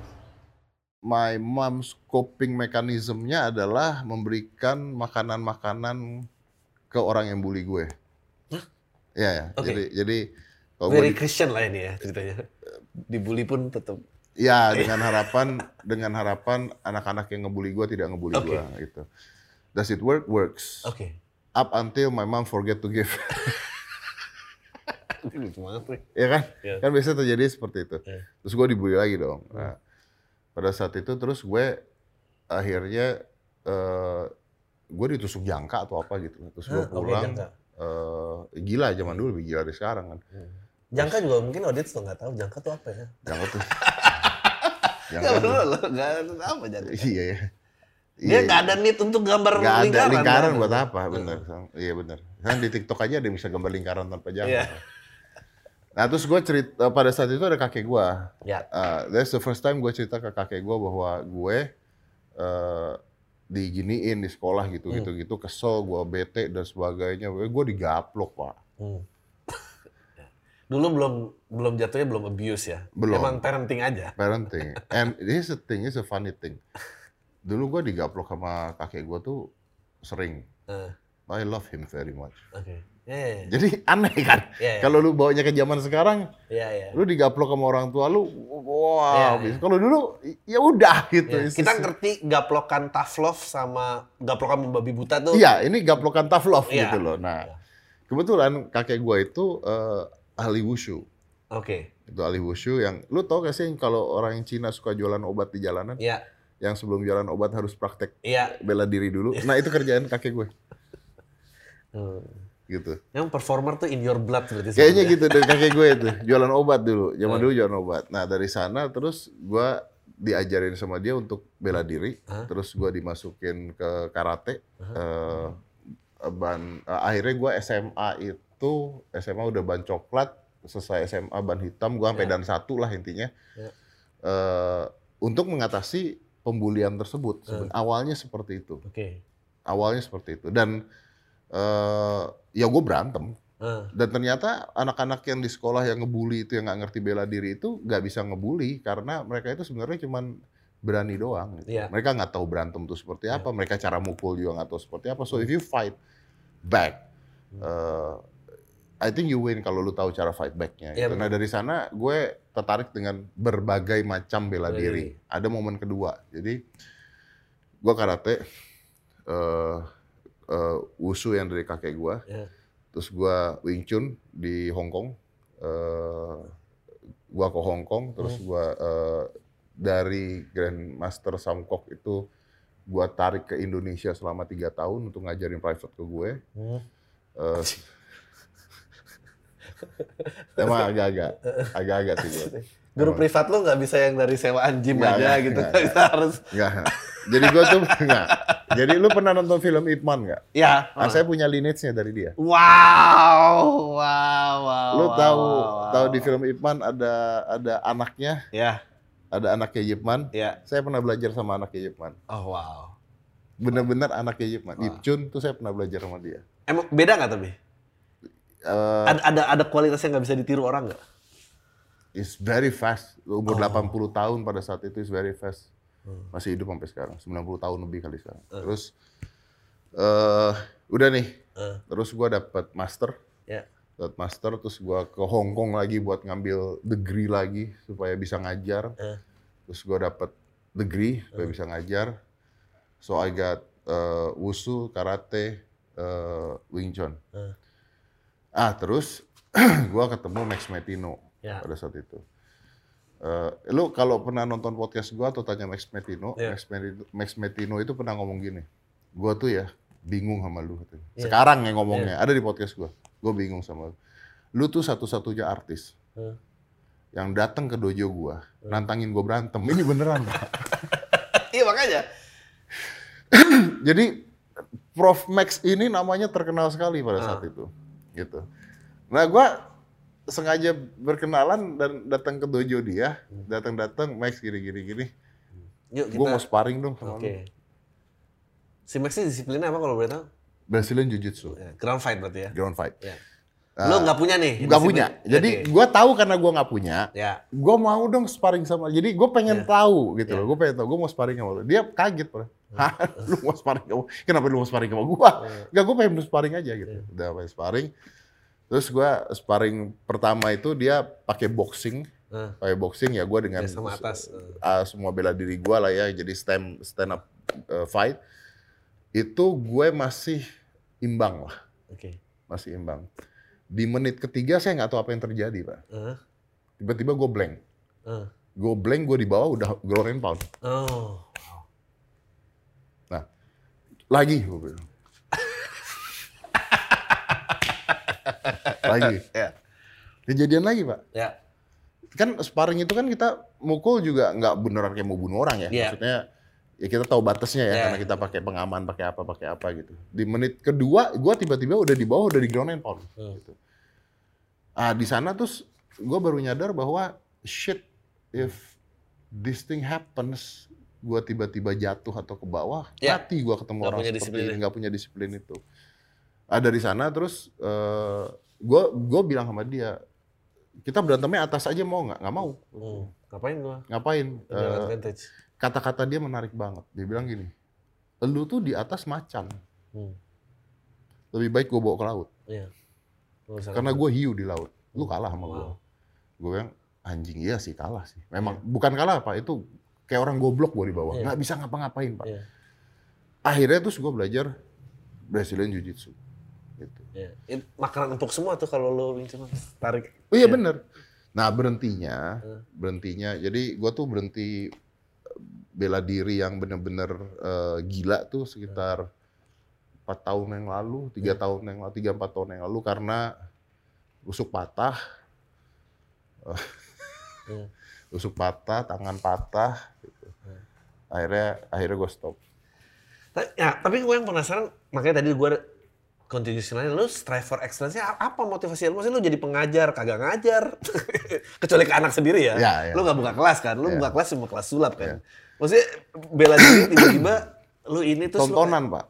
Speaker 2: my mom's coping mechanismnya adalah memberikan makanan-makanan ke orang yang bully gue.
Speaker 1: Hah?
Speaker 2: Ya, ya.
Speaker 1: Oke.
Speaker 2: Jadi jadi kalau
Speaker 1: Very
Speaker 2: gue di-
Speaker 1: Christian lah ini ya ceritanya. Dibully pun tetap.
Speaker 2: ya dengan harapan dengan harapan anak-anak yang ngebully gue tidak ngebully
Speaker 1: Oke.
Speaker 2: gue gitu. Does it work? Works.
Speaker 1: Oke.
Speaker 2: Up until my mom forget to give. *laughs*
Speaker 1: Ini lucu banget nih.
Speaker 2: ya kan?
Speaker 1: Iya.
Speaker 2: Kan biasanya terjadi seperti itu.
Speaker 1: Iya.
Speaker 2: Terus gue dibully lagi dong. Nah, pada saat itu terus gue akhirnya eh gue ditusuk jangka atau apa gitu. Terus gue
Speaker 1: oke,
Speaker 2: pulang.
Speaker 1: jangka.
Speaker 2: eh, gila zaman dulu lebih gila dari sekarang kan.
Speaker 1: Jangka juga mungkin audiens tuh nggak tahu jangka tuh apa ya.
Speaker 2: Jangka tuh. *laughs* Jangka tuh.
Speaker 1: perlu loh, nggak apa jangka.
Speaker 2: Iya ya.
Speaker 1: Dia nggak ada need untuk gambar
Speaker 2: Nggak ada
Speaker 1: lingkaran.
Speaker 2: lingkaran,
Speaker 1: kan?
Speaker 2: buat apa? Bener. Iya bener. Kan di TikTok aja ada yang bisa gambar lingkaran tanpa jangka.
Speaker 1: Iya.
Speaker 2: Nah terus gue cerita pada saat itu ada kakek gue.
Speaker 1: Ya.
Speaker 2: Uh, that's the first time gue cerita ke kakek gue bahwa gue uh, diginiin di sekolah gitu gitu gitu kesel gue bete dan sebagainya gue digaplok pak
Speaker 1: Hmm. *laughs* Dulu belum belum jatuhnya belum abuse ya.
Speaker 2: Belum.
Speaker 1: Emang parenting aja.
Speaker 2: parenting *laughs* and this is a thing is a funny thing dulu gue digaplok sama kakek gue tuh sering
Speaker 1: Eh,
Speaker 2: I love him very much
Speaker 1: Oke. Ya, ya, ya.
Speaker 2: jadi aneh kan
Speaker 1: Iya, iya.
Speaker 2: kalau lu bawanya ke zaman sekarang
Speaker 1: Iya, iya.
Speaker 2: lu digaplok sama orang tua lu wah
Speaker 1: Iya, iya.
Speaker 2: kalau dulu ya udah gitu It's
Speaker 1: Kita ngerti gaplokan tough love sama gaplokan babi buta tuh.
Speaker 2: Iya, ini gaplokan tough love
Speaker 1: Iya.
Speaker 2: gitu loh. Nah, kebetulan kakek gue itu eh, ahli wushu.
Speaker 1: Oke.
Speaker 2: Itu ahli wushu yang lu tau gak sih kalau orang yang Cina suka jualan obat di jalanan,
Speaker 1: Iya.
Speaker 2: yang sebelum jualan obat harus praktek
Speaker 1: Iya.
Speaker 2: bela diri dulu. Nah, itu kerjaan kakek gue *laughs*
Speaker 1: Hmm.
Speaker 2: Gitu.
Speaker 1: Yang performer tuh in your blood berarti.
Speaker 2: Kayaknya gitu dari kakek gue itu, *laughs* jualan obat dulu. Zaman
Speaker 1: Hmm.
Speaker 2: dulu jualan obat. Nah, dari sana terus gue diajarin sama dia untuk bela diri.
Speaker 1: Hah?
Speaker 2: Terus gue dimasukin ke karate. Eh, ban eh, akhirnya gue SMA itu SMA udah ban coklat, selesai SMA ban hitam, gue sampai
Speaker 1: Ya.
Speaker 2: dan satu lah intinya.
Speaker 1: Ya.
Speaker 2: Eh, untuk mengatasi pembulian tersebut. Seben- Awalnya seperti itu.
Speaker 1: Oke.
Speaker 2: Awalnya seperti itu. Dan eh, ya gue berantem.
Speaker 1: Ah,
Speaker 2: Dan ternyata anak-anak yang di sekolah yang ngebully itu yang nggak ngerti bela diri itu nggak bisa ngebully karena mereka itu sebenarnya cuman berani doang. Gitu.
Speaker 1: Iya.
Speaker 2: Mereka nggak tahu berantem itu seperti apa. Mereka cara mukul juga nggak tahu seperti apa. So if you fight back, uh, I think you win kalau lu tahu cara fight backnya.
Speaker 1: Iya,
Speaker 2: gitu. Nah dari sana gue tertarik dengan berbagai macam bela
Speaker 1: Bela
Speaker 2: diri.
Speaker 1: diri.
Speaker 2: Ada momen kedua. Jadi gue karate, uh, uh, wushu yang dari kakek gue.
Speaker 1: ya.
Speaker 2: Terus gua Wing Chun di Hong Kong. Eh, gua ke Hong Kong, terus
Speaker 1: Hmm.
Speaker 2: gua eh, dari Grandmaster Samkok itu gua tarik ke Indonesia selama tiga tahun untuk ngajarin private ke gue.
Speaker 1: Hmm.
Speaker 2: Eh, *laughs* emang agak-agak, agak-agak sih gua. *laughs*
Speaker 1: Guru privat lu nggak bisa yang dari sewaan gym
Speaker 2: Nggak,
Speaker 1: aja
Speaker 2: nggak,
Speaker 1: gitu.
Speaker 2: nggak,
Speaker 1: Kita harus.
Speaker 2: Enggak. Jadi gua tuh *laughs* enggak. Jadi lu pernah nonton film Ip Man nggak?
Speaker 1: Ya.
Speaker 2: Nah, saya punya lineage-nya dari dia.
Speaker 1: Wow, wow, wow.
Speaker 2: Lu
Speaker 1: wow,
Speaker 2: tahu
Speaker 1: wow.
Speaker 2: tahu di film Ip Man ada ada anaknya,
Speaker 1: Ya,
Speaker 2: ada anaknya Ip Man.
Speaker 1: ya.
Speaker 2: Saya pernah belajar sama anaknya Ip Man.
Speaker 1: Oh wow.
Speaker 2: Bener-bener anaknya Ip Man.
Speaker 1: Wah.
Speaker 2: Ip Chun tuh saya pernah belajar sama dia.
Speaker 1: Emang beda nggak tapi?
Speaker 2: Eh,
Speaker 1: Ada ada ada kualitas yang nggak bisa ditiru orang nggak?
Speaker 2: It's very fast. Umur
Speaker 1: Oh.
Speaker 2: 80 tahun pada saat itu is very fast.
Speaker 1: Hmm.
Speaker 2: Masih hidup sampai sekarang. 90 tahun lebih kali sekarang. Terus eh udah nih.
Speaker 1: Eh.
Speaker 2: Terus gua dapat master.
Speaker 1: Ya.
Speaker 2: Dapat master terus gua ke Hong Kong lagi buat ngambil degree lagi supaya bisa ngajar.
Speaker 1: Eh.
Speaker 2: Terus gua dapat degree supaya bisa ngajar. So I got uh, wushu, karate, uh, Wing Chun.
Speaker 1: Eh.
Speaker 2: Ah terus *clears throat* gua ketemu Max Metino
Speaker 1: Ya.
Speaker 2: pada saat itu. Eh, lu kalau pernah nonton podcast gua atau tanya Max Metino,
Speaker 1: Iya.
Speaker 2: Max, Metino Max Metino itu pernah ngomong gini, gua tuh ya bingung sama lu. katanya.
Speaker 1: Iya.
Speaker 2: Sekarang yang ngomongnya, ada di podcast gua. Gua bingung sama lu. Lu tuh satu-satunya artis
Speaker 1: Hmm.
Speaker 2: yang datang ke dojo gua, nantangin gua berantem. Ini beneran, Pak. *laughs*
Speaker 1: Iya makanya. *clears throat*
Speaker 2: Jadi Prof Max ini namanya terkenal sekali pada saat
Speaker 1: Ah.
Speaker 2: itu, gitu. Nah, gua sengaja berkenalan dan datang ke dojo dia, datang-datang Max gini-gini gini.
Speaker 1: Yuk
Speaker 2: Gue mau
Speaker 1: kita.
Speaker 2: sparring dong sama
Speaker 1: Oke.
Speaker 2: lu.
Speaker 1: Si Max ini disiplinnya apa kalau boleh tahu?
Speaker 2: Brazilian Jiu-Jitsu,
Speaker 1: Ya, ground fight berarti ya.
Speaker 2: ground fight.
Speaker 1: Ya.
Speaker 2: Ah.
Speaker 1: Lo nggak punya nih?
Speaker 2: Gak
Speaker 1: disiplin?
Speaker 2: punya. Jadi
Speaker 1: Oke.
Speaker 2: gua tahu karena gua nggak punya,
Speaker 1: ya.
Speaker 2: gue mau dong sparring sama jadi gue pengen
Speaker 1: Iya.
Speaker 2: tahu gitu loh gue pengen tahu gue mau sparring sama lo dia kaget pada hah lu mau sparring sama kenapa lu mau sparring sama gue. Gak gue pengen sparring aja gitu udah pengen sparring terus gue sparring pertama itu dia pakai boxing.
Speaker 1: Nah,
Speaker 2: pakai boxing ya gue dengan
Speaker 1: ya, sama atas.
Speaker 2: uh, semua bela diri gue lah ya jadi stand stand up uh, fight. Itu gue masih imbang lah.
Speaker 1: Oke.
Speaker 2: masih imbang. Di menit ketiga saya nggak tahu apa yang terjadi pak.
Speaker 1: Ah,
Speaker 2: tiba-tiba gue blank.
Speaker 1: Ah.
Speaker 2: gue blank gue di bawah udah ground and pound.
Speaker 1: Oh.
Speaker 2: lagi gue bilang lagi *laughs*
Speaker 1: Ya.
Speaker 2: kejadian lagi pak
Speaker 1: Ya.
Speaker 2: kan sparring itu kan kita mukul juga nggak beneran kayak mau bunuh orang ya
Speaker 1: Iya.
Speaker 2: maksudnya ya kita tahu batasnya ya
Speaker 1: Iya.
Speaker 2: karena kita pakai pengaman pakai apa pakai apa gitu di menit kedua gue tiba-tiba udah di bawah udah di ground and pound
Speaker 1: Hmm.
Speaker 2: gitu. ah di sana terus gue baru nyadar bahwa shit if this thing happens gue tiba-tiba jatuh atau ke bawah
Speaker 1: Ya.
Speaker 2: mati gue ketemu
Speaker 1: Nggak
Speaker 2: orang
Speaker 1: punya
Speaker 2: seperti ini
Speaker 1: ya.
Speaker 2: nggak punya disiplin itu ah dari sana terus gue gue bilang sama dia kita berantemnya atas aja mau nggak nggak mau
Speaker 1: Hmm. Ngapain gua?
Speaker 2: ngapain
Speaker 1: advantage.
Speaker 2: kata-kata dia menarik banget dia bilang gini lu tuh di atas macan
Speaker 1: Hmm.
Speaker 2: lebih baik gue bawa ke laut
Speaker 1: Iya.
Speaker 2: Karena gue hiu di laut lu kalah sama gue
Speaker 1: Wow.
Speaker 2: gue bilang anjing iya sih kalah sih memang bukan kalah pak itu kayak orang goblok gue di bawah
Speaker 1: Iya.
Speaker 2: nggak bisa ngapa-ngapain pak
Speaker 1: Iya.
Speaker 2: akhirnya terus gue belajar Brazilian Jiu Jitsu
Speaker 1: Iya. It- makanan empuk semua tuh kalau lu Wing Chun tarik.
Speaker 2: oh iya
Speaker 1: Iya.
Speaker 2: bener nah berhentinya
Speaker 1: Hmm.
Speaker 2: berhentinya jadi gue tuh berhenti bela diri yang bener-bener eh, gila tuh sekitar empat tahun yang lalu tiga
Speaker 1: Hmm.
Speaker 2: tahun yang lalu tiga empat tahun yang lalu karena usuk patah
Speaker 1: Hmm. *laughs*
Speaker 2: usuk patah tangan patah gitu.
Speaker 1: Hmm.
Speaker 2: akhirnya akhirnya gue stop
Speaker 1: Ya, tapi gue yang penasaran, makanya tadi gue continuation lain, lu strive for excellence-nya apa motivasi lu? Maksudnya lu jadi pengajar, kagak ngajar. *laughs* Kecuali ke anak sendiri ya.
Speaker 2: Ya, ya.
Speaker 1: Lu gak buka kelas kan? Lu
Speaker 2: Ya.
Speaker 1: buka kelas cuma kelas sulap kan? Maksudnya bela diri tiba-tiba lu ini terus lu-
Speaker 2: tontonan pak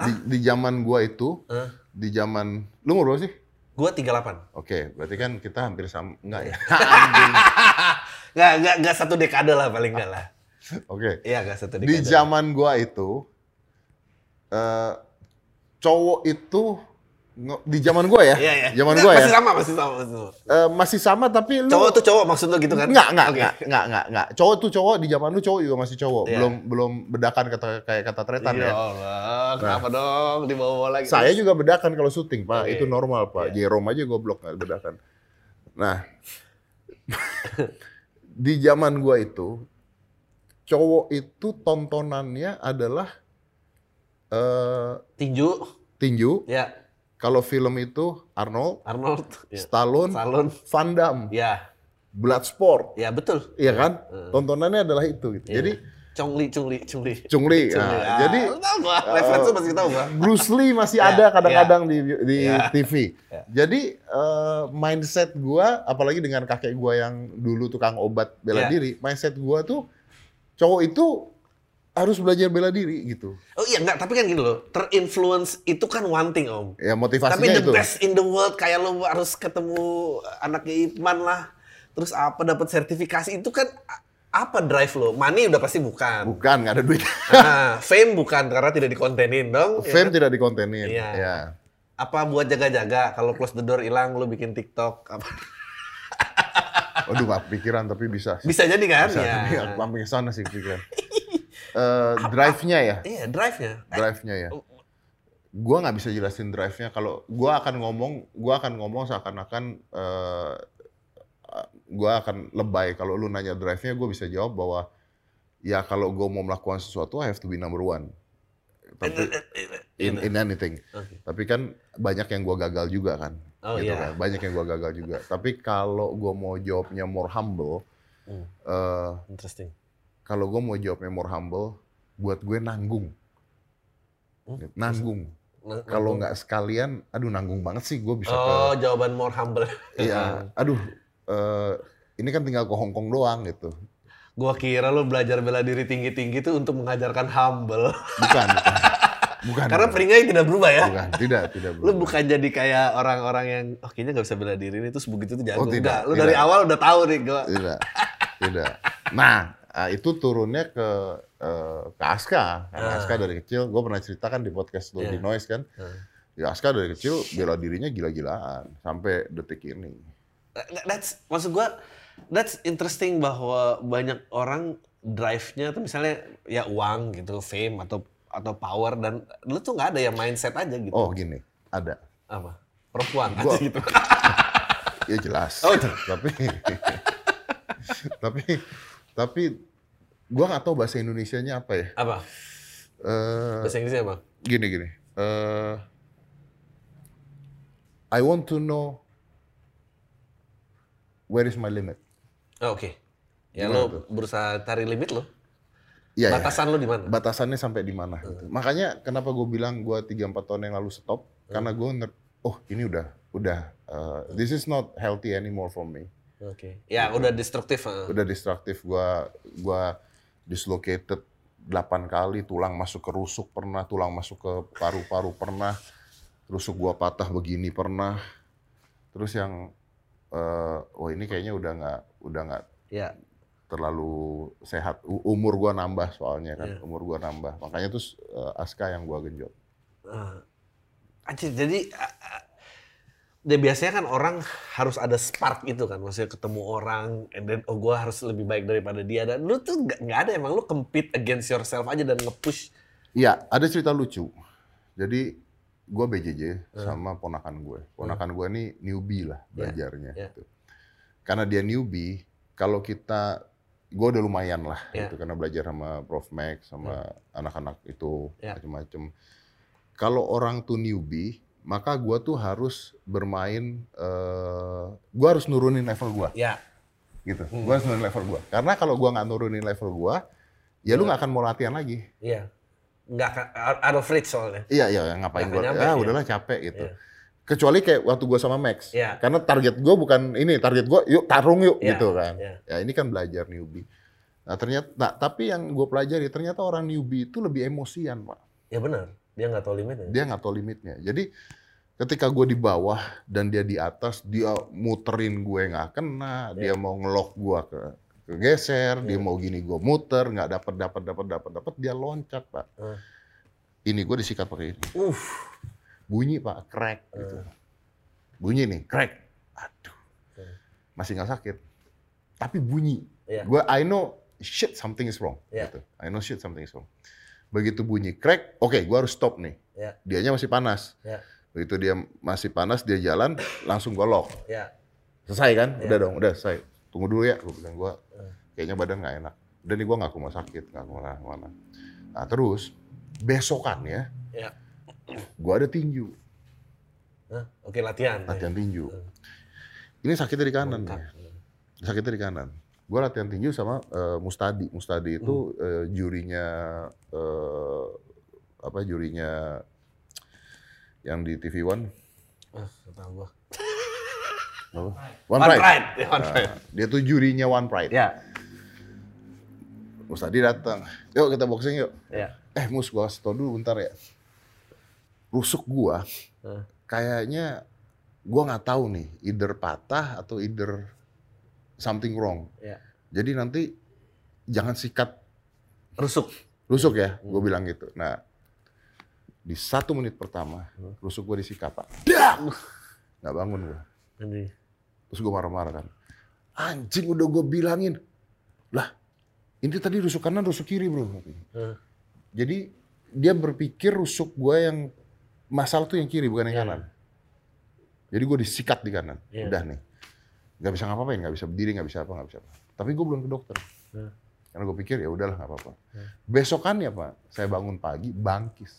Speaker 2: di, di zaman gua itu
Speaker 1: Hah?
Speaker 2: di zaman lu umur berapa sih
Speaker 1: Gue 38.
Speaker 2: oke berarti kan kita hampir sama enggak ya *laughs*
Speaker 1: Nggak, nggak, nggak satu dekade lah paling nggak lah.
Speaker 2: oke
Speaker 1: Iya, nggak satu dekade.
Speaker 2: di zaman gua itu eh cowok itu di zaman gua ya
Speaker 1: Iya, iya.
Speaker 2: zaman gua ya
Speaker 1: Masih sama, masih sama. Masih sama.
Speaker 2: eh, masih sama tapi lu
Speaker 1: Cowok tuh cowok maksud lu gitu kan?
Speaker 2: Enggak, enggak,
Speaker 1: Oke.
Speaker 2: enggak, enggak, enggak, enggak. Cowok tuh cowok di zaman lu cowok juga masih cowok.
Speaker 1: Iya.
Speaker 2: Belum belum bedakan kata kayak kata tretan
Speaker 1: Ya
Speaker 2: ya.
Speaker 1: Allah, kenapa dong dibawa-bawa lagi?
Speaker 2: Saya juga bedakan kalau syuting, Pak.
Speaker 1: Oke.
Speaker 2: Itu normal, Pak.
Speaker 1: Iya.
Speaker 2: Jerome aja goblok nggak bedakan. Nah, *laughs* di zaman gua itu cowok itu tontonannya adalah eh
Speaker 1: Tinju,
Speaker 2: tinju.
Speaker 1: ya
Speaker 2: Kalau film itu Arnold,
Speaker 1: Arnold, ya.
Speaker 2: Stallone,
Speaker 1: Salon,
Speaker 2: Van Damme,
Speaker 1: ya,
Speaker 2: Bloodsport.
Speaker 1: ya betul.
Speaker 2: Iya kan?
Speaker 1: Hmm.
Speaker 2: Tontonannya adalah itu gitu.
Speaker 1: Iya.
Speaker 2: Jadi
Speaker 1: Chongli, Chungli, Chungli.
Speaker 2: Chungli.
Speaker 1: Chungli.
Speaker 2: Nah,
Speaker 1: Ah,
Speaker 2: jadi
Speaker 1: referensi
Speaker 2: eh,
Speaker 1: masih tahu gua.
Speaker 2: Bruce Lee masih *laughs*
Speaker 1: Ya,
Speaker 2: ada kadang-kadang di di
Speaker 1: Ya.
Speaker 2: TV.
Speaker 1: Ya.
Speaker 2: Jadi eh, mindset gua apalagi dengan kakek gua yang dulu tukang obat bela
Speaker 1: Ya.
Speaker 2: diri, mindset gua tuh cowok itu harus belajar bela diri gitu.
Speaker 1: Oh iya enggak, tapi kan gini loh, terinfluence itu kan one thing om.
Speaker 2: Ya motivasinya
Speaker 1: Tapi the
Speaker 2: itu.
Speaker 1: best in the world kayak lo harus ketemu anaknya Ipman lah, terus apa dapat sertifikasi itu kan apa drive lo? Money udah pasti bukan.
Speaker 2: Bukan, nggak ada duit.
Speaker 1: Nah, fame bukan karena tidak dikontenin dong. ya
Speaker 2: Fame
Speaker 1: kan?
Speaker 2: tidak dikontenin.
Speaker 1: Iya.
Speaker 2: Ya.
Speaker 1: Apa buat jaga-jaga kalau close the door hilang lo bikin TikTok apa?
Speaker 2: Nggak pikiran tapi bisa.
Speaker 1: Bisa jadi kan?
Speaker 2: Bisa,
Speaker 1: ya.
Speaker 2: tapi ke sana sih pikiran. Eh, drive-nya ya,
Speaker 1: Iya, drive-nya. Eh,
Speaker 2: drive-nya ya. Gua nggak bisa jelasin drive-nya kalau gua akan ngomong, gua akan ngomong seakan-akan eh, gua akan lebay kalau lu nanya drive-nya gua bisa jawab bahwa ya kalau gua mau melakukan sesuatu I have to be number one. Tapi in, in anything.
Speaker 1: Oke.
Speaker 2: Tapi kan banyak yang gua gagal juga kan.
Speaker 1: Oh,
Speaker 2: gitu
Speaker 1: iya.
Speaker 2: kan. Banyak yang gua gagal juga. Tapi kalau gua mau jawabnya more humble,
Speaker 1: Hmm.
Speaker 2: eh,
Speaker 1: Interesting.
Speaker 2: Kalau gua mau jawabnya more humble, buat gue nanggung. Gitu. Nanggung.
Speaker 1: Nah,
Speaker 2: Kalau nggak sekalian, aduh nanggung banget sih gue bisa
Speaker 1: Oh,
Speaker 2: ke.
Speaker 1: jawaban more humble. *laughs*
Speaker 2: Iya, aduh. eh, ini kan tinggal ke Hong Kong doang gitu.
Speaker 1: Gua kira lu belajar bela diri tinggi-tinggi itu untuk mengajarkan humble.
Speaker 2: Bukan, bukan. *laughs* bukan
Speaker 1: Karena
Speaker 2: bukan.
Speaker 1: peringanya tidak berubah ya.
Speaker 2: bukan, tidak, tidak.
Speaker 1: Lu
Speaker 2: berubah.
Speaker 1: bukan jadi kayak orang-orang yang oh kayaknya nggak bisa bela diri nih terus begitu tuh jago.
Speaker 2: Oh, tidak,
Speaker 1: Enggak, lu
Speaker 2: tidak.
Speaker 1: dari awal udah tahu nih gua.
Speaker 2: tidak tidak nah ah, itu turunnya ke eh, ke Aska karena
Speaker 1: Ah.
Speaker 2: Aska dari kecil gue pernah ceritakan di podcast lo di
Speaker 1: Iya.
Speaker 2: Noise kan
Speaker 1: Ah.
Speaker 2: ya Aska dari kecil bela dirinya gila-gilaan sampai detik ini
Speaker 1: That- That's maksud gua that's interesting bahwa banyak orang drive-nya tuh misalnya ya uang gitu, fame atau atau power dan lu tuh nggak ada ya mindset aja gitu.
Speaker 2: oh gini ada
Speaker 1: Apa? Perempuan
Speaker 2: Gua-
Speaker 1: aja gitu. *laughs*
Speaker 2: ya jelas
Speaker 1: Oh.
Speaker 2: tapi *laughs* tapi tapi gue nggak tahu bahasa Indonesianya apa ya
Speaker 1: Apa?
Speaker 2: Eh,
Speaker 1: Bahasa Inggrisnya apa?
Speaker 2: gini gini eh I want to know where is my limit
Speaker 1: Oh, Oke. Ya
Speaker 2: Gimana
Speaker 1: lu berusaha cari limit.
Speaker 2: Iya, ya.
Speaker 1: Batasan lu di mana?
Speaker 2: batasannya sampai di mana. gitu. Makanya kenapa gue bilang gue 3-4 tahun yang lalu stop, karena gue oh ini udah, udah, uh, this is not healthy anymore for me.
Speaker 1: Oke. Ya udah destruktif. ah.
Speaker 2: Udah destruktif, gue gua dislocated 8 kali, tulang masuk ke rusuk pernah, tulang masuk ke paru-paru pernah, rusuk gue patah begini pernah. Terus yang, uh, oh ini kayaknya udah nggak, udah nggak
Speaker 1: Ya.
Speaker 2: terlalu sehat. U- Umur gua nambah soalnya kan,
Speaker 1: Iya.
Speaker 2: umur gua nambah. Makanya terus uh, Aska yang gua genjot.
Speaker 1: Ah. Anjir, jadi ya biasanya kan orang harus ada spark itu kan, maksudnya ketemu orang, and then oh gue harus lebih baik daripada dia. Dan lu tuh nggak ada emang lu compete against yourself aja dan nge-push.
Speaker 2: Iya, ada cerita lucu. Jadi gua BJJ sama ponakan gue. Ponakan gue ini newbie lah
Speaker 1: Iya,
Speaker 2: belajarnya.
Speaker 1: iya.
Speaker 2: Gitu. Karena dia newbie, kalau kita gue udah lumayan lah
Speaker 1: Iya.
Speaker 2: gitu karena belajar sama Prof Max sama anak-anak itu
Speaker 1: Iya.
Speaker 2: macem-macem. Kalau orang tuh newbie, maka gua tuh harus bermain, eh gue harus nurunin level gua
Speaker 1: Ya,
Speaker 2: gitu.
Speaker 1: Hmm.
Speaker 2: Gua harus nurunin level gua. Karena kalau gua nggak nurunin level gua, ya lu
Speaker 1: Iya.
Speaker 2: nggak akan mau latihan lagi.
Speaker 1: iya. Nggak akan out of reach soalnya.
Speaker 2: Iya iya ngapain gua?
Speaker 1: nyampe,
Speaker 2: Ya
Speaker 1: iya.
Speaker 2: udahlah capek gitu.
Speaker 1: Iya.
Speaker 2: Kecuali kayak waktu gua sama Max.
Speaker 1: Iya.
Speaker 2: Karena target gua bukan ini, target gua yuk tarung yuk
Speaker 1: Iya,
Speaker 2: gitu kan.
Speaker 1: iya.
Speaker 2: Ya ini kan belajar newbie. Nah ternyata, nah, tapi yang gue pelajari ternyata orang newbie itu lebih emosian pak.
Speaker 1: Ya benar, dia nggak tahu limitnya.
Speaker 2: Dia nggak tahu limitnya. Jadi ketika gue di bawah dan dia di atas, dia muterin gue nggak kena, dia
Speaker 1: Iya.
Speaker 2: mau ngelok gua ke kegeser, dia
Speaker 1: Iya.
Speaker 2: mau gini gue muter, nggak dapat dapat dapat dapat dapat, dia loncat pak.
Speaker 1: Hmm.
Speaker 2: Ini gue disikat pakai ini.
Speaker 1: Uff.
Speaker 2: bunyi pak crack gitu
Speaker 1: Hmm.
Speaker 2: bunyi nih crack aduh
Speaker 1: Hmm.
Speaker 2: masih nggak sakit tapi bunyi
Speaker 1: Iya.
Speaker 2: gue I know shit something is wrong
Speaker 1: Iya.
Speaker 2: gitu I know shit something is wrong begitu bunyi crack oke gue harus stop nih
Speaker 1: Ya,
Speaker 2: dianya masih panas
Speaker 1: ya,
Speaker 2: begitu dia masih panas dia jalan langsung gue lock
Speaker 1: ya.
Speaker 2: selesai kan
Speaker 1: Iya.
Speaker 2: udah dong udah selesai tunggu dulu ya gue bilang gue
Speaker 1: Hmm.
Speaker 2: kayaknya badan nggak enak dan ini gue nggak ke rumah sakit nggak ke mana mana nah terus besokannya
Speaker 1: Ya.
Speaker 2: gue ada tinju
Speaker 1: Hah? Oke latihan.
Speaker 2: latihan tinju.
Speaker 1: Hmm.
Speaker 2: Ini sakitnya di kanan nih. Sakitnya di kanan. Gue latihan tinju sama eh, Mustadi. Mustadi itu
Speaker 1: Hmm.
Speaker 2: eh, jurinya eh, apa jurinya yang di TV One.
Speaker 1: Ah, tahu gua.
Speaker 2: Apa? One,
Speaker 1: One
Speaker 2: Pride.
Speaker 1: Pride. One
Speaker 2: Nah,
Speaker 1: Pride.
Speaker 2: dia tuh jurinya One Pride.
Speaker 1: Ya,
Speaker 2: Mustadi datang. Yuk kita boxing yuk.
Speaker 1: ya.
Speaker 2: Eh Mus, gua kasih tau dulu bentar ya. Rusuk gua kayaknya gua nggak tahu nih, either patah atau either something wrong.
Speaker 1: Ya.
Speaker 2: Jadi nanti jangan sikat
Speaker 1: Rusuk.
Speaker 2: rusuk ya,
Speaker 1: Hmm.
Speaker 2: gue bilang gitu. Nah, di satu menit pertama,
Speaker 1: Hmm.
Speaker 2: rusuk gue disikat pak. Dak! Nggak bangun gue.
Speaker 1: Anjing.
Speaker 2: Terus gue marah-marah kan. Anjing udah gue bilangin. Lah, ini tadi rusuk kanan, rusuk kiri bro.
Speaker 1: Hmm.
Speaker 2: Jadi dia berpikir rusuk gue yang masalah tuh yang kiri bukan yang
Speaker 1: Iya.
Speaker 2: kanan. Jadi gue disikat di kanan.
Speaker 1: Iya.
Speaker 2: Udah nih. Gak bisa ngapa-ngapain, gak bisa berdiri, gak bisa apa, gak bisa apa. Tapi gue belum ke dokter.
Speaker 1: Hmm.
Speaker 2: Karena gue pikir ya udahlah nggak apa-apa.
Speaker 1: Hmm.
Speaker 2: Besokannya pak, saya bangun pagi bangkis.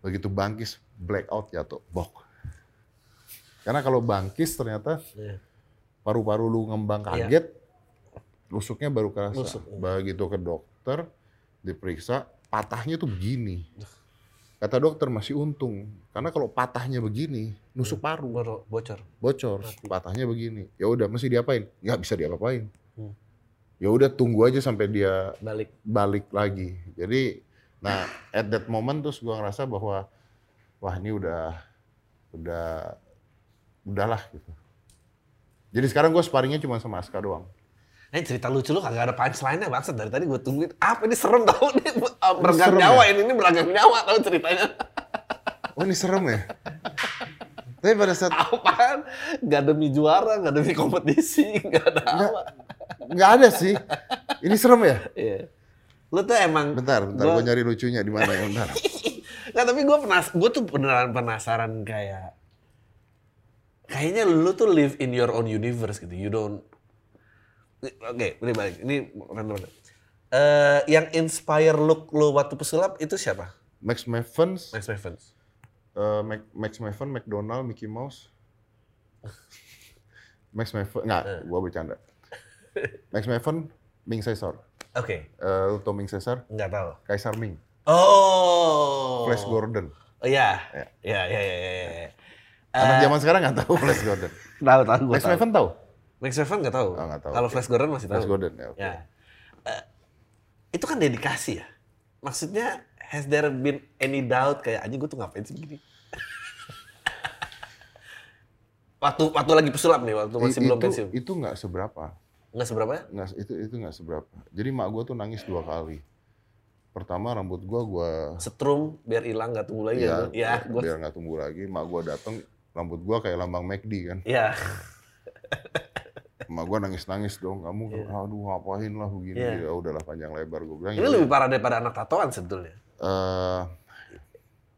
Speaker 2: Begitu bangkis, blackout jatuh, bok. Karena kalau bangkis ternyata
Speaker 1: Iya.
Speaker 2: paru-paru lu ngembang
Speaker 1: Iya.
Speaker 2: kaget, rusuknya baru kerasa.
Speaker 1: Rusuk.
Speaker 2: Begitu ke dokter, diperiksa, patahnya tuh begini. Kata dokter masih untung, karena kalau patahnya begini, nusuk paru,
Speaker 1: Boro- bocor.
Speaker 2: bocor,
Speaker 1: Mati.
Speaker 2: patahnya begini. Ya udah, mesti diapain? Nggak bisa diapa-apain.
Speaker 1: Hmm.
Speaker 2: Ya udah tunggu aja sampai dia
Speaker 1: Balik.
Speaker 2: balik lagi. Jadi, nah at that moment terus gua ngerasa bahwa wah ini udah udah udahlah gitu. Jadi sekarang gue sparringnya cuma sama Aska doang.
Speaker 1: Eh cerita lucu lu kagak ada punchline-nya bangsat dari tadi gue tungguin. Apa ini serem tau nih beragam
Speaker 2: serem
Speaker 1: nyawa
Speaker 2: ya?
Speaker 1: ini ini beragam nyawa tau ceritanya.
Speaker 2: Oh ini serem ya? Tapi pada saat
Speaker 1: Apaan? Gak demi juara, gak demi kompetisi, gak ada apa.
Speaker 2: nggak ada sih. Ini serem ya?
Speaker 1: Iya. Lu tuh emang
Speaker 2: Bentar, bentar.
Speaker 1: Gua-
Speaker 2: Gue nyari lucunya di mana ya? Bentar. *laughs*
Speaker 1: Nggak, tapi gue penas, gue tuh beneran penasaran kayak kayaknya lu tuh live in your own universe gitu. You don't Oke, ini balik. Ini random. Eh, yang inspire look lu waktu pesulap itu siapa?
Speaker 2: Max Mavens,
Speaker 1: Max Evans.
Speaker 2: eh, Mac, Max Maven, McDonald, Mickey Mouse. *laughs* Max Maven, nggak,
Speaker 1: Eh.
Speaker 2: gue bercanda. *laughs* Max Maven, Ming Caesar.
Speaker 1: Oke,
Speaker 2: Eh, lu tau Ming Caesar?
Speaker 1: nggak tahu.
Speaker 2: Kaisar Ming.
Speaker 1: Oh.
Speaker 2: Flash Gordon.
Speaker 1: Oh iya. Iya, iya, iya, iya. iya.
Speaker 2: Anak zaman sekarang nggak tahu Flash Gordon.
Speaker 1: tahu, tahu,
Speaker 2: Max
Speaker 1: tahu.
Speaker 2: Maven tahu?
Speaker 1: Max Evans nggak tahu.
Speaker 2: Oh, nggak tahu,
Speaker 1: Kalau. Flash Gordon masih tahu.
Speaker 2: Flash Gordon ya. oke.
Speaker 1: Ya. Eh, itu kan dedikasi ya. Maksudnya has there been any doubt kayak anjing gue tuh ngapain sih begini? *laughs* waktu waktu lagi pesulap nih, waktu masih
Speaker 2: I-
Speaker 1: belum
Speaker 2: itu,
Speaker 1: pensiun.
Speaker 2: Itu nggak seberapa.
Speaker 1: Enggak seberapa ya?
Speaker 2: Nggak, itu itu nggak seberapa. Jadi mak gue tuh nangis dua kali. Pertama rambut gue gue
Speaker 1: Setrum biar hilang nggak tunggu lagi
Speaker 2: ya,
Speaker 1: ya. Gua
Speaker 2: biar nggak tumbuh lagi. Mak gue dateng rambut gue kayak lambang McD kan.
Speaker 1: ya. *laughs*
Speaker 2: Mak gue nangis nangis dong. Kamu aduh ngapain lah begini.
Speaker 1: Iya.
Speaker 2: Ya udahlah panjang lebar gue bilang.
Speaker 1: Ini
Speaker 2: "Ya
Speaker 1: lebih parah daripada anak tatoan sebetulnya.
Speaker 2: Eh,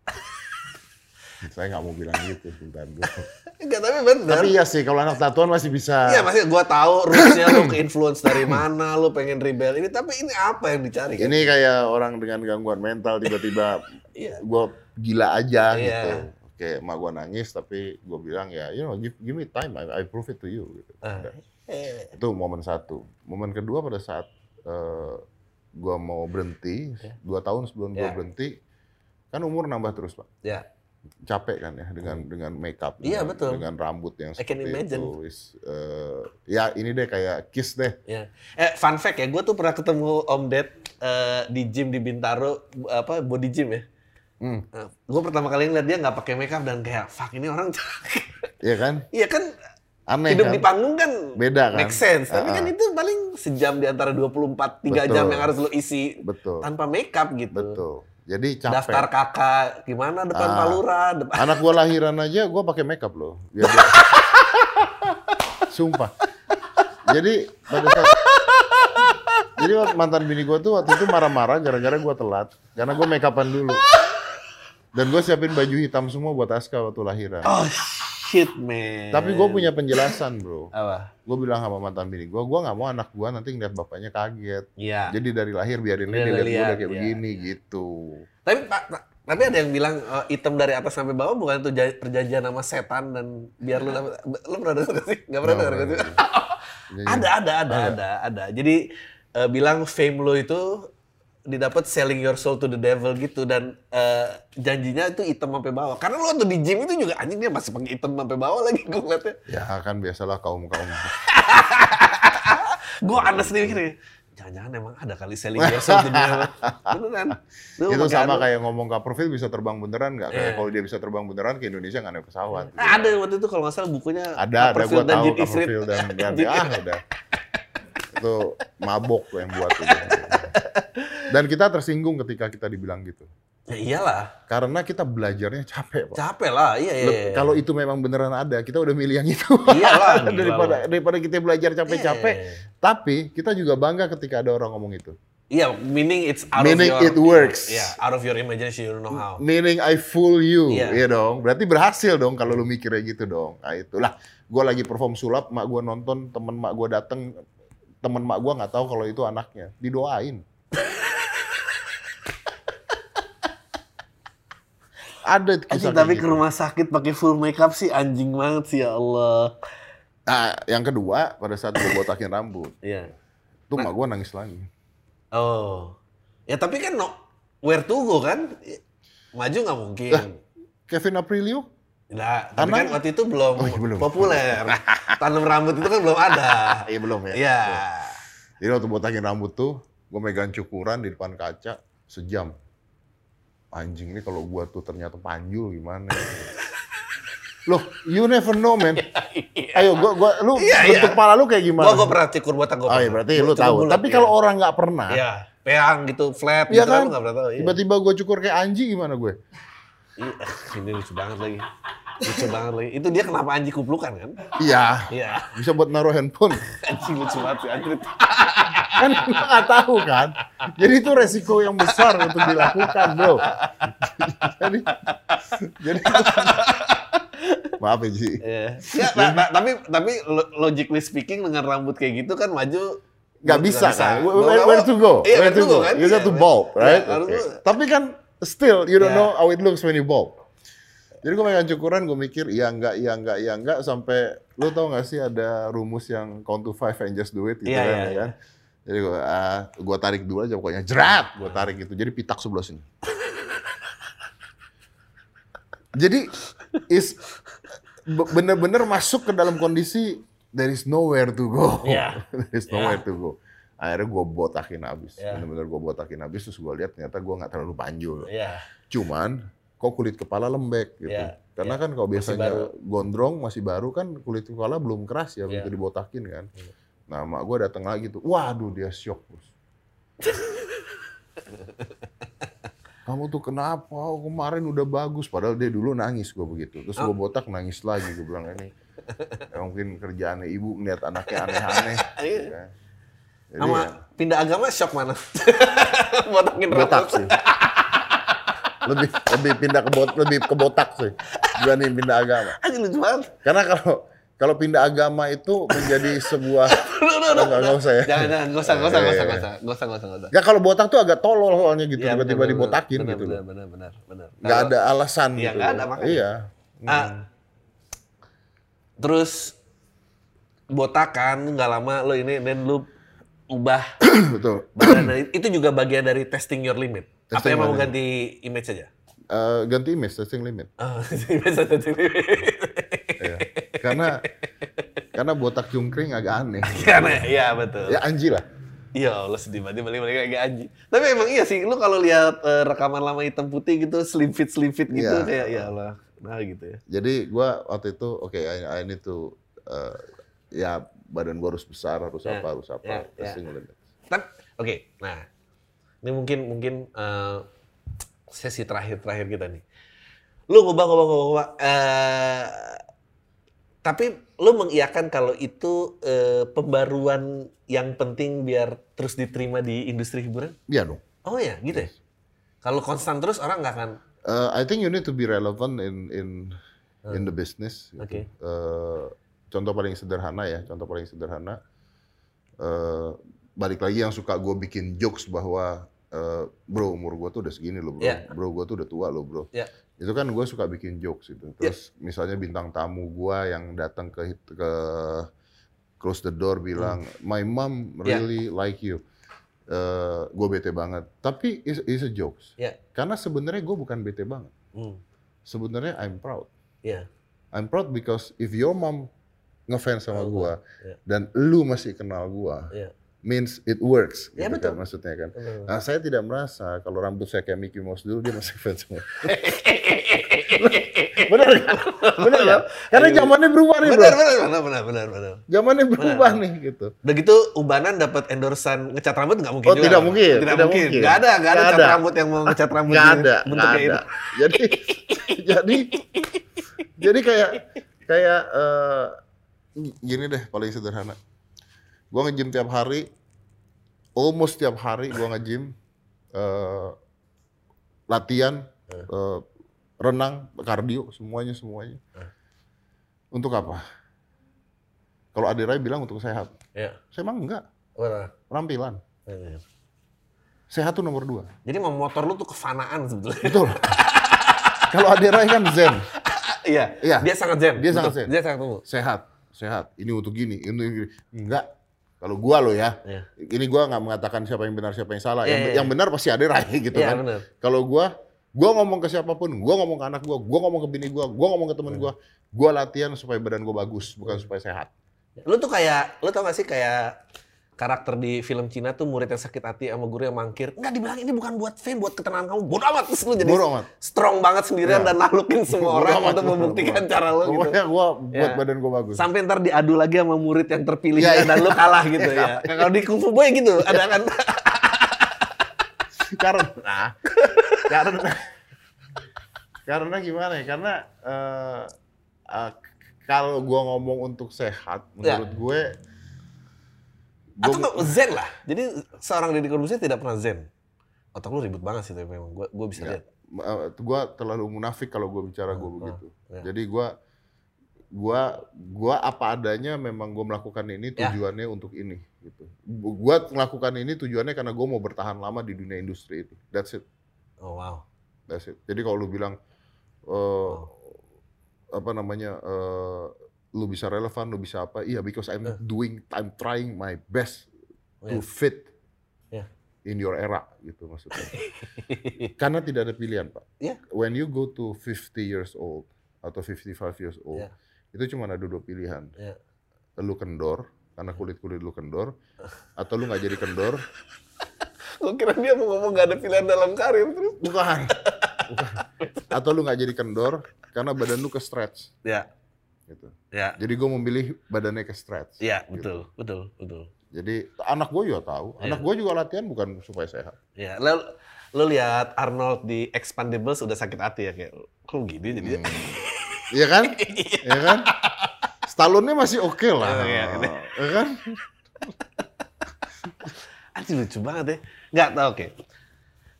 Speaker 2: *laughs* saya nggak mau bilang gitu, bentar dulu. *laughs*
Speaker 1: Enggak, tapi bener.
Speaker 2: Tapi iya sih, kalau anak tatuan masih bisa.
Speaker 1: Iya, maksudnya gue tahu rootsnya lu ke influence dari mana, lu pengen rebel ini, tapi ini apa yang dicari kan?
Speaker 2: Ini kayak orang dengan gangguan mental tiba-tiba
Speaker 1: Iya.
Speaker 2: gue gila aja
Speaker 1: Iya.
Speaker 2: gitu. Oke, emak gue nangis tapi gue bilang ya, you know, give, give me time, I, I prove it to you. Gitu.
Speaker 1: Eh,
Speaker 2: Itu momen satu. Momen kedua pada saat uh, gue mau berhenti,
Speaker 1: Iya.
Speaker 2: dua tahun sebelum gue
Speaker 1: Ya.
Speaker 2: berhenti, kan umur nambah terus pak.
Speaker 1: ya.
Speaker 2: Capek kan ya dengan dengan makeup,
Speaker 1: Iya,
Speaker 2: dengan,
Speaker 1: betul.
Speaker 2: dengan rambut yang
Speaker 1: I can
Speaker 2: seperti
Speaker 1: imagine.
Speaker 2: itu. Is, uh, ya ini deh kayak kiss deh.
Speaker 1: Ya. Eh, fun fact ya, gue tuh pernah ketemu Om Ded eh, di gym di Bintaro, apa body gym ya.
Speaker 2: Hmm,
Speaker 1: gue pertama kali ngeliat dia nggak pakai makeup dan kayak fuck ini orang
Speaker 2: Iya kan?
Speaker 1: Iya kan
Speaker 2: Aneh
Speaker 1: hidup
Speaker 2: kan?
Speaker 1: di panggung kan
Speaker 2: Beda kan?
Speaker 1: make sense. Tapi
Speaker 2: Ah,
Speaker 1: kan
Speaker 2: ah.
Speaker 1: itu paling sejam di antara 24 3
Speaker 2: Betul.
Speaker 1: jam yang harus lo isi
Speaker 2: Betul.
Speaker 1: tanpa makeup gitu.
Speaker 2: Betul. Jadi capek.
Speaker 1: Daftar kakak gimana depan
Speaker 2: Ah.
Speaker 1: Palura, depan
Speaker 2: Anak gua lahiran aja gua pakai makeup loh. Biar dia- *laughs* Sumpah. Jadi pada saat Jadi mantan bini gua tuh waktu itu marah-marah gara-gara gua telat karena gua make upan dulu. Dan gua siapin baju hitam semua buat Aska waktu lahiran.
Speaker 1: Oh shit man.
Speaker 2: Tapi gua punya penjelasan, Bro.
Speaker 1: apa?
Speaker 2: Gua bilang sama mantan bini gua, gua nggak mau anak gua nanti ngeliat bapaknya kaget.
Speaker 1: Iya.
Speaker 2: Jadi dari lahir biarin
Speaker 1: Biar
Speaker 2: dia lihat
Speaker 1: lihat,
Speaker 2: udah kayak
Speaker 1: iya,
Speaker 2: begini
Speaker 1: iya.
Speaker 2: gitu.
Speaker 1: Tapi Pak, tapi ada yang bilang eh, hitam dari atas sampai bawah bukan itu ja- perjanjian sama setan dan biar lu dapat lu pernah dengar sih? Enggak pernah dengar sih?
Speaker 2: Jadi- *laughs*
Speaker 1: ada, ada, ada, ada, ada. Jadi eh, bilang fame lo itu didapat selling your soul to the devil gitu dan eh, janjinya itu hitam sampai bawah. Karena lu waktu di gym itu juga anjing dia masih pakai hitam sampai bawah lagi gue ngeliatnya.
Speaker 2: Ya kan biasalah kaum-kaum *laughs*
Speaker 1: Gue aneh sendiri mikir, jangan-jangan emang ada kali selling your soul to the devil. *laughs* Beneran. Lu
Speaker 2: itu sama
Speaker 1: anu-
Speaker 2: kayak ngomong Coverfield bisa terbang beneran nggak? Kayak
Speaker 1: Iya.
Speaker 2: kalau dia bisa terbang beneran ke Indonesia nggak naik pesawat.
Speaker 1: Eh, ada waktu itu kalau nggak salah bukunya
Speaker 2: Ada, ada gue tahu. Coverfield dan *laughs* dan
Speaker 1: Jin
Speaker 2: ah udah. Itu mabok tuh yang buat itu. Dan kita tersinggung ketika kita dibilang gitu.
Speaker 1: Ya iyalah,
Speaker 2: Karena kita belajarnya capek, Pak.
Speaker 1: capek lah, iya iya. Iya.
Speaker 2: Kalau itu memang beneran ada, kita udah milih yang itu.
Speaker 1: Iyalah, *laughs*
Speaker 2: daripada daripada kita belajar capek-capek.
Speaker 1: Iya.
Speaker 2: Tapi kita juga bangga ketika ada orang ngomong itu.
Speaker 1: Iya, meaning it's out
Speaker 2: Meaning
Speaker 1: of your
Speaker 2: it works.
Speaker 1: Iya, out of your imagination you don't know how.
Speaker 2: Meaning I fool you,
Speaker 1: Iya.
Speaker 2: iya dong. Berarti berhasil dong kalau lu mikirnya gitu dong. Nah itulah, gue lagi perform sulap, mak gue nonton, temen mak gue dateng, temen mak gue nggak tahu kalau itu anaknya, didoain. Ada kisah
Speaker 1: Anjing, tapi ke
Speaker 2: gitu.
Speaker 1: rumah sakit pakai full makeup sih anjing banget sih ya Allah.
Speaker 2: Nah, yang kedua pada saat gue botakin rambut,
Speaker 1: Iya.
Speaker 2: tuh mak gue nangis lagi.
Speaker 1: Oh. Ya tapi kan no, where to go kan? Maju nggak mungkin.
Speaker 2: Kevin Aprilio?
Speaker 1: Nah, tapi kan waktu itu belum,
Speaker 2: Oh, iya, belum.
Speaker 1: populer. *laughs* Tanam rambut itu kan belum ada.
Speaker 2: Iya belum ya.
Speaker 1: Iya.
Speaker 2: Jadi waktu botakin rambut tuh, gue megang cukuran di depan kaca sejam. Anjing ini kalau gua tuh ternyata panjul gimana? ya? *laughs* Loh, you never know, man. Ayo, gua, gua, lu
Speaker 1: Iya,
Speaker 2: bentuk
Speaker 1: iya.
Speaker 2: kepala lu kayak gimana?
Speaker 1: Gua gua pernah cukur botak gua.
Speaker 2: Oh iya, berarti
Speaker 1: Gua
Speaker 2: lu tahu.
Speaker 1: bulat,
Speaker 2: Tapi
Speaker 1: iya.
Speaker 2: kalau orang nggak pernah,
Speaker 1: Iya, peang gitu, flat
Speaker 2: Iya
Speaker 1: gitu
Speaker 2: kan?
Speaker 1: kan nggak pernah tahu. Iya.
Speaker 2: tiba-tiba gua cukur kayak anjing gimana gue?
Speaker 1: Iya, ini lucu banget lagi. Lucu banget lagi. Itu dia kenapa anjing kuplukan kan?
Speaker 2: Iya,
Speaker 1: Iya.
Speaker 2: bisa buat naruh handphone. *laughs*
Speaker 1: Anjing lucu banget sih anjing.
Speaker 2: kan lu nggak tahu kan. Jadi itu resiko yang besar untuk dilakukan, bro. jadi, jadi maaf ya Ji.
Speaker 1: Iya. Ya, ta- tapi tapi lo- logically speaking dengan rambut kayak gitu kan maju
Speaker 2: Nggak bisa kan? Where, where- to go?
Speaker 1: Iya,
Speaker 2: where to go?
Speaker 1: kan?
Speaker 2: You got
Speaker 1: Iya,
Speaker 2: to
Speaker 1: kan?
Speaker 2: right?
Speaker 1: Iya,
Speaker 2: Okay.
Speaker 1: lu-
Speaker 2: Tapi kan still you don't
Speaker 1: Iya.
Speaker 2: know how it looks when you bulb. Jadi gue megang cukuran, gue mikir iya enggak, iya enggak, iya enggak sampai lu tau gak sih ada rumus yang count to five and just do it gitu
Speaker 1: Iya,
Speaker 2: kan,
Speaker 1: iya,
Speaker 2: ya kan? Jadi gue ah, gua tarik dulu aja pokoknya jerat, gue tarik gitu. Jadi pitak sebelah sini. Jadi is be- bener-bener masuk ke dalam kondisi there is nowhere to go.
Speaker 1: Iya. *laughs*
Speaker 2: there is nowhere to go. Akhirnya gue botakin habis.
Speaker 1: Iya.
Speaker 2: Bener-bener gue botakin habis terus gue lihat ternyata gue nggak terlalu panjul.
Speaker 1: Iya.
Speaker 2: Cuman kok kulit kepala lembek gitu.
Speaker 1: Iya,
Speaker 2: Karena
Speaker 1: iya.
Speaker 2: kan kalau
Speaker 1: Masih
Speaker 2: biasanya
Speaker 1: baru.
Speaker 2: gondrong masih baru kan kulit kepala belum keras ya begitu
Speaker 1: Iya.
Speaker 2: dibotakin kan.
Speaker 1: Iya.
Speaker 2: Nah, mak gue datang lagi tuh. Waduh, dia shock, Bos. *laughs* Kamu tuh kenapa? Oh, kemarin udah bagus. Padahal dia dulu nangis gue begitu. Terus gue botak nangis lagi. Gue bilang ini ya mungkin kerjaannya ibu ngeliat anaknya aneh-aneh. *laughs*
Speaker 1: Iya.
Speaker 2: Ya.
Speaker 1: Sama
Speaker 2: ya,
Speaker 1: pindah agama shock mana? *laughs* Botakin
Speaker 2: botak
Speaker 1: rambut.
Speaker 2: sih. Lebih lebih pindah ke bot, lebih ke botak sih. Dibanding pindah agama.
Speaker 1: Anjing lucu banget.
Speaker 2: Karena kalau kalau pindah agama itu menjadi sebuah. *laughs* Enggak, enggak usah ya.
Speaker 1: Jangan, jangan, nggak usah, nggak usah, nggak usah,
Speaker 2: Iya,
Speaker 1: nggak
Speaker 2: iya.
Speaker 1: usah, nggak usah.
Speaker 2: Enggak kalau botak tuh agak tolol soalnya gitu
Speaker 1: Iya,
Speaker 2: tiba-tiba dibotakin gitu
Speaker 1: benar. Benar, benar, benar.
Speaker 2: Nggak
Speaker 1: Kalau-
Speaker 2: ada alasan
Speaker 1: Iya,
Speaker 2: gitu.
Speaker 1: nggak
Speaker 2: loh.
Speaker 1: ada, makanya.
Speaker 2: Iya.
Speaker 1: Ah, terus botakan nggak lama lo ini dan lo ubah *coughs*
Speaker 2: Betul.
Speaker 1: badan itu juga bagian dari testing your limit. Apa yang mau
Speaker 2: limit.
Speaker 1: ganti image saja?
Speaker 2: Eh, ganti image testing limit. *laughs*
Speaker 1: Oh, image testing limit.
Speaker 2: Iya. Karena karena botak jungkring agak aneh. *laughs*
Speaker 1: Karena iya betul.
Speaker 2: ya anji lah.
Speaker 1: Iya Allah sedih banget balik balik kayak anjing. Tapi emang iya sih, lu kalau lihat eh, rekaman lama hitam putih gitu, slim fit slim fit gitu
Speaker 2: Iya.
Speaker 1: kayak ya Allah, nah gitu ya.
Speaker 2: Jadi gua waktu itu oke I, I need to eh, ya badan gua harus besar, harus
Speaker 1: Ya,
Speaker 2: apa, harus apa.
Speaker 1: ya, ya.
Speaker 2: testing limit.
Speaker 1: Tapi oke, nah ini mungkin mungkin eh, sesi terakhir terakhir kita nih. Lu ngubah ngubah ngubah, ngubah. Eh, tapi lu mengiyakan kalau itu eh, pembaruan yang penting biar terus diterima di industri hiburan?
Speaker 2: Iya dong.
Speaker 1: Oh ya, gitu ya. Kalau konstan terus orang nggak akan
Speaker 2: Eh, I think you need to be relevant in in in the business. Gitu.
Speaker 1: Oke.
Speaker 2: Eh, contoh paling sederhana ya, contoh paling sederhana. eh, balik lagi yang suka gue bikin jokes bahwa eh, bro umur gue tuh udah segini loh bro,
Speaker 1: Iya.
Speaker 2: bro gue tuh udah tua loh bro.
Speaker 1: Ya.
Speaker 2: Itu kan gue suka bikin jokes itu. Terus misalnya bintang tamu gue yang datang ke ke close the door bilang, my mom
Speaker 1: Ya.
Speaker 2: really like you. Eh, gue bete banget. Tapi is, is a jokes.
Speaker 1: Ya.
Speaker 2: Karena sebenarnya gue bukan bete banget.
Speaker 1: Hmm,
Speaker 2: Sebenarnya I'm proud.
Speaker 1: ya.
Speaker 2: I'm proud because if your mom ngefans sama
Speaker 1: Oh,
Speaker 2: gua
Speaker 1: ya.
Speaker 2: dan lu masih kenal gua,
Speaker 1: Ya.
Speaker 2: Means it works.
Speaker 1: Ya,
Speaker 2: gitu
Speaker 1: betul.
Speaker 2: kan maksudnya kan.
Speaker 1: Betul.
Speaker 2: Nah, saya tidak merasa kalau rambut saya kayak Mickey Mouse dulu dia masih fans sama. *laughs* Bener kan? Bener kan? Karena zamannya berubah nih, Bro.
Speaker 1: Benar, benar, benar, benar, benar, benar.
Speaker 2: Zamannya berubah nih gitu.
Speaker 1: Udah gitu Ubanan dapat endorsan ngecat rambut nggak mungkin
Speaker 2: Oh,
Speaker 1: juga.
Speaker 2: tidak mungkin,
Speaker 1: Tidak,
Speaker 2: tidak
Speaker 1: mungkin.
Speaker 2: mungkin.
Speaker 1: Nggak ada, nggak ada
Speaker 2: Nggak
Speaker 1: cat
Speaker 2: ada.
Speaker 1: rambut yang mau ngecat rambut yang
Speaker 2: ada,
Speaker 1: bentuknya
Speaker 2: ada.
Speaker 1: itu.
Speaker 2: Jadi *laughs* jadi jadi kayak kayak eh, gini deh paling sederhana. Gua nge-gym tiap hari, almost tiap hari gua nge-gym eh, latihan eh, renang, kardio, semuanya semuanya. Untuk apa? Kalau Adirai bilang untuk sehat.
Speaker 1: Ya.
Speaker 2: Saya emang enggak,
Speaker 1: Benar.
Speaker 2: penampilan.
Speaker 1: Benar.
Speaker 2: Sehat tuh nomor dua.
Speaker 1: Jadi mau motor lu tuh kefanaan sebetulnya.
Speaker 2: Betul. *laughs* Kalau Adirai kan zen.
Speaker 1: Iya.
Speaker 2: Iya.
Speaker 1: Dia sangat zen.
Speaker 2: Dia
Speaker 1: Betul.
Speaker 2: sangat zen.
Speaker 1: Dia sangat tunggu.
Speaker 2: sehat, sehat. Ini untuk gini, ini gini. Enggak. Kalau gua lo ya,
Speaker 1: Iya.
Speaker 2: ini gua nggak mengatakan siapa yang benar siapa yang salah.
Speaker 1: Iya,
Speaker 2: yang,
Speaker 1: iya,
Speaker 2: yang benar pasti ada Rai *laughs* gitu
Speaker 1: Iya
Speaker 2: kan. Kalau gua, gua ngomong ke siapa pun, gua ngomong ke anak gua, gua ngomong ke bini gua, gua ngomong ke temen gua, gua latihan supaya badan gua bagus, bukan supaya sehat.
Speaker 1: Lu tuh kayak, lu tau gak sih kayak karakter di film Cina tuh murid yang sakit hati sama guru yang mangkir. Enggak dibilang ini bukan buat fan, buat ketenangan kamu. Bodoh amat. Terus lu jadi
Speaker 2: amat.
Speaker 1: strong banget sendirian
Speaker 2: Iya.
Speaker 1: dan naklukin semua
Speaker 2: Bodo
Speaker 1: orang
Speaker 2: amat,
Speaker 1: untuk
Speaker 2: bodo
Speaker 1: membuktikan
Speaker 2: amat.
Speaker 1: cara lu gitu.
Speaker 2: Pokoknya gua buat
Speaker 1: Ya.
Speaker 2: badan gua bagus.
Speaker 1: Sampai ntar diadu lagi sama murid yang terpilih
Speaker 2: Iya, iya.
Speaker 1: dan lu kalah gitu ya. Nah, kalau di Kung Fu Boy gitu, ada kan. *laughs*
Speaker 2: karena karena karena gimana ya? Karena eh, eh, kalau gua ngomong untuk sehat,
Speaker 1: Ya.
Speaker 2: menurut gue,
Speaker 1: Atau
Speaker 2: gua-
Speaker 1: zen lah. Jadi seorang Deddy Corbuzier tidak pernah zen. Otak lu ribut banget sih tapi memang. Gue gue bisa
Speaker 2: Ya.
Speaker 1: lihat.
Speaker 2: eh, gua terlalu munafik kalau gua bicara gua
Speaker 1: Hmm,
Speaker 2: begitu.
Speaker 1: ya.
Speaker 2: Jadi gua gua gua apa adanya memang gua melakukan ini
Speaker 1: Ya.
Speaker 2: tujuannya untuk ini gitu. Gu- Gua melakukan ini tujuannya karena gua mau bertahan lama di dunia industri itu. That's it.
Speaker 1: Oh wow.
Speaker 2: That's it. Jadi kalau lu bilang eh, apa namanya eh, lu bisa relevan, lu bisa apa? Iya, because I'm
Speaker 1: Eh.
Speaker 2: doing, I'm trying my best to
Speaker 1: Yeah.
Speaker 2: fit
Speaker 1: Yeah.
Speaker 2: in your era gitu maksudnya. *laughs* Karena tidak ada pilihan pak.
Speaker 1: Yeah.
Speaker 2: When you go to 50 years old atau 55 years old,
Speaker 1: Yeah.
Speaker 2: itu cuma ada dua pilihan.
Speaker 1: Yeah.
Speaker 2: Lu kendor karena kulit kulit lu kendor, atau lu nggak jadi kendor, *laughs*
Speaker 1: Gue kira dia mau ngomong gak ada pilihan dalam karir terus.
Speaker 2: bukan. bukan. Atau lu nggak jadi kendor karena badan lu ke stretch.
Speaker 1: Ya,
Speaker 2: Gitu.
Speaker 1: ya,
Speaker 2: Jadi gue memilih badannya ke stretch.
Speaker 1: ya,
Speaker 2: gitu.
Speaker 1: betul, betul, betul.
Speaker 2: Jadi anak gue juga tahu.
Speaker 1: Iya.
Speaker 2: Anak gue juga latihan bukan supaya sehat.
Speaker 1: Ya, lo, lo lihat Arnold di Expandables udah sakit hati ya kayak, kok gini jadi
Speaker 2: Hmm. Iya kan? *laughs* Iya kan? Stallone-nya masih oke lah.
Speaker 1: Oh, iya, iya.
Speaker 2: Iya kan? *laughs*
Speaker 1: Anjir lucu banget ya. Nggak tau, oke.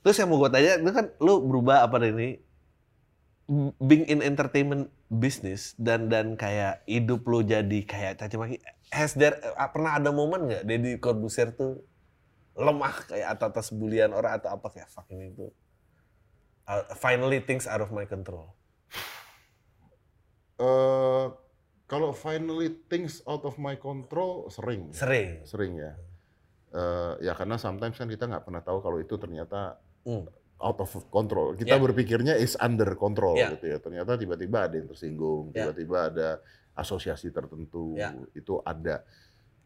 Speaker 1: Terus yang mau gue tanya, itu kan lu berubah apa dari ini? Being in entertainment business dan dan kayak hidup lu jadi kayak caci maki. Has there, eh, pernah ada momen nggak Deddy Corbuzier tuh lemah kayak atas atas bulian orang atau apa kayak fuck ini tuh uh, finally things out of my control.
Speaker 2: Eh, kalau finally things out of my control sering.
Speaker 1: Sering.
Speaker 2: Sering ya. Eh, ya karena sometimes kan kita nggak pernah tahu kalau itu ternyata
Speaker 1: Hmm.
Speaker 2: Out of control. Kita
Speaker 1: Ya.
Speaker 2: berpikirnya is under control
Speaker 1: Ya.
Speaker 2: gitu ya. Ternyata tiba-tiba ada yang tersinggung, tiba-tiba ada asosiasi tertentu
Speaker 1: Ya.
Speaker 2: itu ada.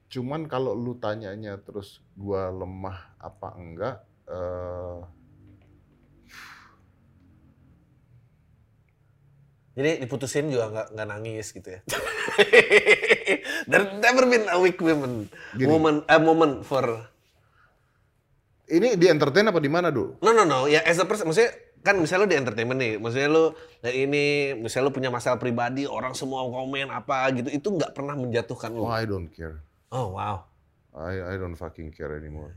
Speaker 2: Cuman kalau lu tanyanya terus gua lemah apa enggak eh
Speaker 1: Jadi diputusin juga nggak nggak nangis gitu ya. *laughs* There never been a weak woman
Speaker 2: Gini.
Speaker 1: moment a moment for
Speaker 2: ini di entertain apa di mana, Du?
Speaker 1: no no no ya as a person maksudnya kan misalnya lu di entertainment nih maksudnya lu nah ini misalnya lu punya masalah pribadi orang semua komen apa gitu itu nggak pernah menjatuhkan lu.
Speaker 2: Oh, I don't care.
Speaker 1: Oh wow.
Speaker 2: I I don't fucking care anymore.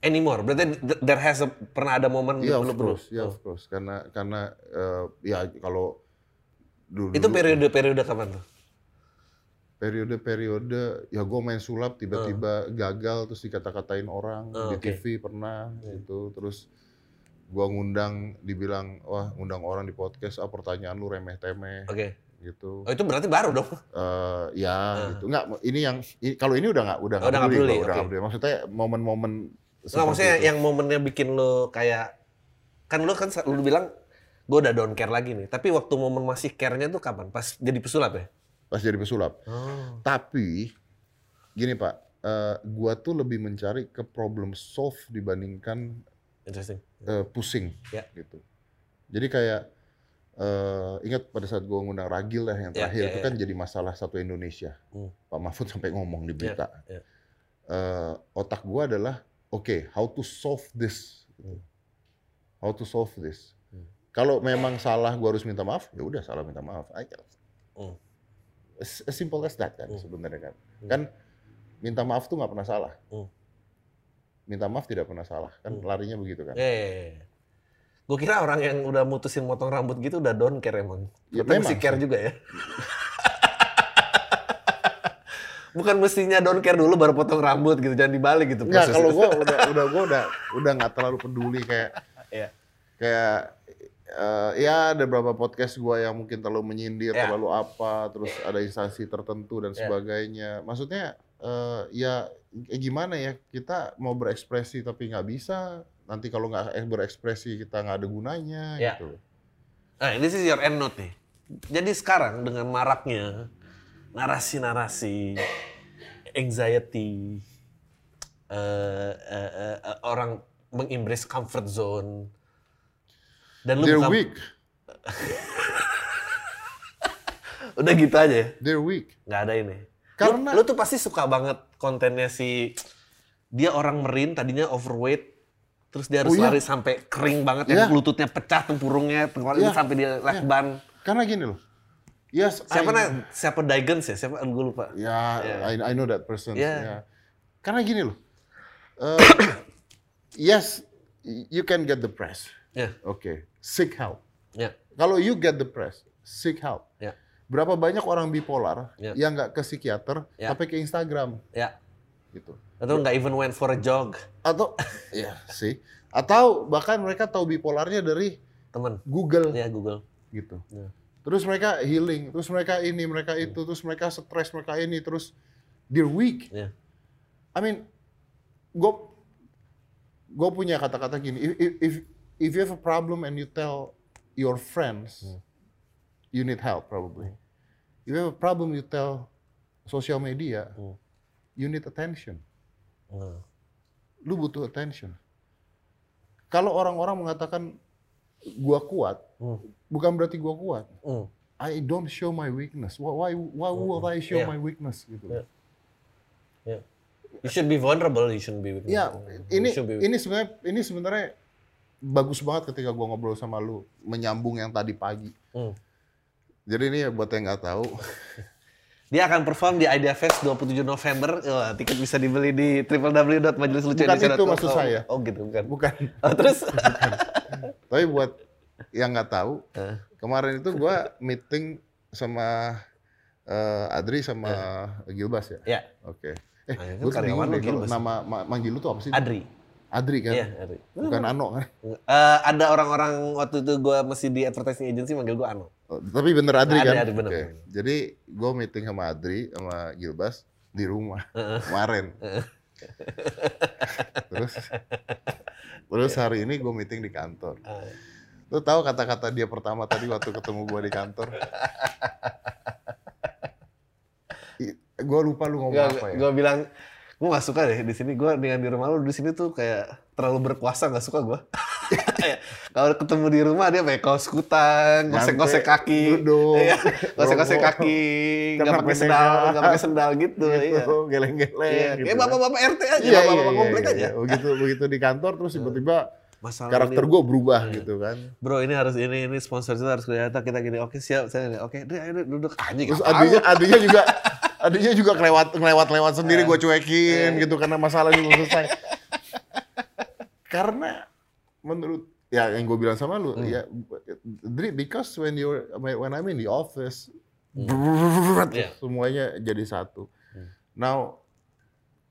Speaker 1: Anymore. Berarti th- there has a, pernah ada momen
Speaker 2: Iya,
Speaker 1: lu
Speaker 2: course, ya of course. Karena karena eh, ya kalau dulu
Speaker 1: Itu periode-periode kapan tuh?
Speaker 2: Periode-periode ya gue main sulap tiba-tiba gagal terus dikata-katain orang
Speaker 1: Oh,
Speaker 2: di
Speaker 1: oke.
Speaker 2: TV pernah gitu terus gua ngundang dibilang wah ngundang orang di podcast ah pertanyaan lu remeh-temeh
Speaker 1: Oke.
Speaker 2: gitu
Speaker 1: Oh itu berarti baru dong.
Speaker 2: Eh, ya gitu nggak ini yang kalau ini udah nggak udah
Speaker 1: Oh, udah nggak
Speaker 2: peduli,
Speaker 1: peduli,
Speaker 2: udah nggak peduli maksudnya momen-momen
Speaker 1: Nggak maksudnya
Speaker 2: itu.
Speaker 1: yang momennya bikin lu kayak kan lu kan lu bilang gue udah don't care lagi nih. Tapi waktu momen masih care-nya tuh kapan? Pas jadi pesulap ya?
Speaker 2: Pas jadi pesulap
Speaker 1: Oh.
Speaker 2: Tapi gini Pak, eh, gua tuh lebih mencari ke problem solve dibandingkan
Speaker 1: Interesting.
Speaker 2: eh, pusing
Speaker 1: Ya.
Speaker 2: gitu. Jadi kayak eh, ingat pada saat gua ngundang Ragil lah yang
Speaker 1: Ya,
Speaker 2: terakhir
Speaker 1: ya,
Speaker 2: itu
Speaker 1: ya.
Speaker 2: kan jadi masalah satu Indonesia.
Speaker 1: Hmm.
Speaker 2: Pak Mahfud sampai ngomong di berita.
Speaker 1: ya.
Speaker 2: Eh, otak gua adalah oke, how to solve this? gitu. How to solve this?
Speaker 1: Hmm.
Speaker 2: Kalau memang salah gua harus minta maaf, ya udah salah minta maaf.
Speaker 1: Hmm.
Speaker 2: As, as simple as that kan
Speaker 1: Hmm.
Speaker 2: sebenarnya kan.
Speaker 1: Hmm.
Speaker 2: Kan minta maaf tuh nggak pernah salah.
Speaker 1: Hmm.
Speaker 2: Minta maaf tidak pernah salah. Kan
Speaker 1: Hmm.
Speaker 2: larinya begitu kan.
Speaker 1: Eh. Gue kira orang yang udah mutusin motong rambut gitu udah don't care emang.
Speaker 2: Ya,
Speaker 1: mesti
Speaker 2: memang
Speaker 1: care juga ya. *laughs* Bukan mestinya don't care dulu baru potong rambut gitu, jangan dibalik gitu.
Speaker 2: Enggak,
Speaker 1: proses
Speaker 2: kalau gua udah udah gua udah udah nggak terlalu peduli kayak
Speaker 1: Iya.
Speaker 2: kayak eh, ya ada beberapa podcast gua yang mungkin terlalu menyindir,
Speaker 1: Ya.
Speaker 2: terlalu apa, terus ada instansi tertentu dan
Speaker 1: Ya.
Speaker 2: sebagainya. Maksudnya eh, ya eh, gimana ya kita mau berekspresi tapi nggak bisa. Nanti kalau nggak berekspresi kita nggak ada gunanya
Speaker 1: Ya.
Speaker 2: gitu.
Speaker 1: Nah, this is your end note nih. Jadi sekarang dengan maraknya narasi-narasi, anxiety, eh, eh, eh, eh, orang mengembrace comfort zone, dan lu
Speaker 2: They're
Speaker 1: bukan-
Speaker 2: weak. *laughs*
Speaker 1: udah gitu aja ya,
Speaker 2: They're weak.
Speaker 1: nggak ada ini.
Speaker 2: Karena-
Speaker 1: lu, lu tuh pasti suka banget kontennya si dia orang merin tadinya overweight terus dia harus
Speaker 2: Oh, iya.
Speaker 1: lari sampai kering banget
Speaker 2: Iya.
Speaker 1: ya lututnya pecah tempurungnya tenggorokannya
Speaker 2: Iya.
Speaker 1: sampai dia lakban.
Speaker 2: Karena gini loh. Yes,
Speaker 1: Siapa na, siapa Digens ya? Siapa gue lupa.
Speaker 2: Ya, I, I know that person.
Speaker 1: Yeah.
Speaker 2: ya. Karena gini loh. eh, *coughs* yes, you can get depressed.
Speaker 1: Ya,
Speaker 2: Oke, seek help.
Speaker 1: ya,
Speaker 2: Kalau you get depressed, seek help.
Speaker 1: ya,
Speaker 2: Berapa banyak orang bipolar
Speaker 1: Ya.
Speaker 2: yang nggak ke psikiater,
Speaker 1: Ya.
Speaker 2: tapi ke Instagram
Speaker 1: ya.
Speaker 2: gitu.
Speaker 1: Atau nggak even went for a jog,
Speaker 2: Atau, *laughs* ya sih. Atau bahkan mereka tahu bipolarnya dari
Speaker 1: temen.
Speaker 2: Google
Speaker 1: Ya Google.
Speaker 2: gitu.
Speaker 1: Ya.
Speaker 2: Terus mereka healing, terus mereka ini, mereka itu, terus mereka stres, mereka ini, terus they're weak.
Speaker 1: Ya.
Speaker 2: I mean, gue gue punya kata-kata gini. If, if if you have a problem and you tell your friends, you need help probably. If you have a problem, you tell social media,
Speaker 1: Hmm.
Speaker 2: you need attention.
Speaker 1: Hmm.
Speaker 2: Lu butuh attention. Kalau orang-orang mengatakan gua kuat,
Speaker 1: Hmm.
Speaker 2: bukan berarti gua kuat.
Speaker 1: Hmm.
Speaker 2: I don't show my weakness. Why why, why would I show
Speaker 1: Yeah.
Speaker 2: my weakness gitu?
Speaker 1: Yeah. Ya. You should be vulnerable, you shouldn't be weak.
Speaker 2: Ya,
Speaker 1: You
Speaker 2: ini
Speaker 1: be weak.
Speaker 2: ini sebenarnya ini sebenarnya bagus banget ketika gua ngobrol sama lu menyambung yang tadi pagi.
Speaker 1: Hmm.
Speaker 2: Jadi ini ya buat yang nggak tahu, *laughs*
Speaker 1: Dia akan perform di Idea Fest 27 November. Wah, tiket bisa dibeli di www.majelislucu
Speaker 2: Bukan itu maksud saya.
Speaker 1: Oh, gitu bukan.
Speaker 2: bukan. *laughs*
Speaker 1: Oh, terus? *laughs*
Speaker 2: Tapi buat yang nggak tahu,
Speaker 1: Eh.
Speaker 2: kemarin itu gua meeting sama eh, Adri sama Gilbas ya.
Speaker 1: ya,
Speaker 2: Oke. Eh,
Speaker 1: Ah, itu
Speaker 2: gue bingung deh kalau
Speaker 1: Gilbas.
Speaker 2: nama ma- manggil lu tuh apa sih?
Speaker 1: Adri.
Speaker 2: Adri kan?
Speaker 1: Iya, Adri.
Speaker 2: Bukan Ano kan?
Speaker 1: Eh, ada orang-orang waktu itu gue masih di advertising agency manggil gue Ano.
Speaker 2: Oh, tapi bener Adri
Speaker 1: Adri,
Speaker 2: kan?
Speaker 1: Adri, bener.
Speaker 2: Oke. Jadi gue meeting sama Adri sama Gilbas di rumah kemarin. terus terus hari ini gue meeting di kantor. Lu tahu kata-kata dia pertama tadi waktu ketemu gue di kantor? *laughs* gue lupa lu ngomong apa ya.
Speaker 1: Gue bilang, gue gak suka deh di sini. Gue dengan di rumah lu di sini tuh kayak terlalu berkuasa gak suka gue. *laughs* Kalau ketemu di rumah dia pakai kaos kutang, gosek-gosek kaki,
Speaker 2: duduk,
Speaker 1: Iya, gosek-gosek kaki, nggak pakai sendal, nggak pakai sendal gitu. Iya.
Speaker 2: gitu, geleng-geleng.
Speaker 1: Iya,
Speaker 2: gitu
Speaker 1: kayak
Speaker 2: kan.
Speaker 1: bapak-bapak RT aja,
Speaker 2: Iya,
Speaker 1: bapak-bapak
Speaker 2: iya,
Speaker 1: komplek
Speaker 2: iya,
Speaker 1: aja.
Speaker 2: iya. Begitu begitu di kantor terus tiba-tiba
Speaker 1: Masalah
Speaker 2: karakter gue berubah
Speaker 1: Iya.
Speaker 2: gitu kan.
Speaker 1: Bro ini harus ini ini sponsor itu harus kelihatan kita gini. Oke siap saya oke deh ayo duduk aja.
Speaker 2: Terus adiknya juga *laughs* adiknya juga kelewat ngelewat lewat sendiri gue
Speaker 1: Iya.
Speaker 2: cuekin gitu karena masalah belum selesai. karena menurut ya yang gue bilang sama lu
Speaker 1: Hmm.
Speaker 2: ya because when you when I'm in the office
Speaker 1: Iya.
Speaker 2: semuanya jadi satu.
Speaker 1: Hmm.
Speaker 2: Now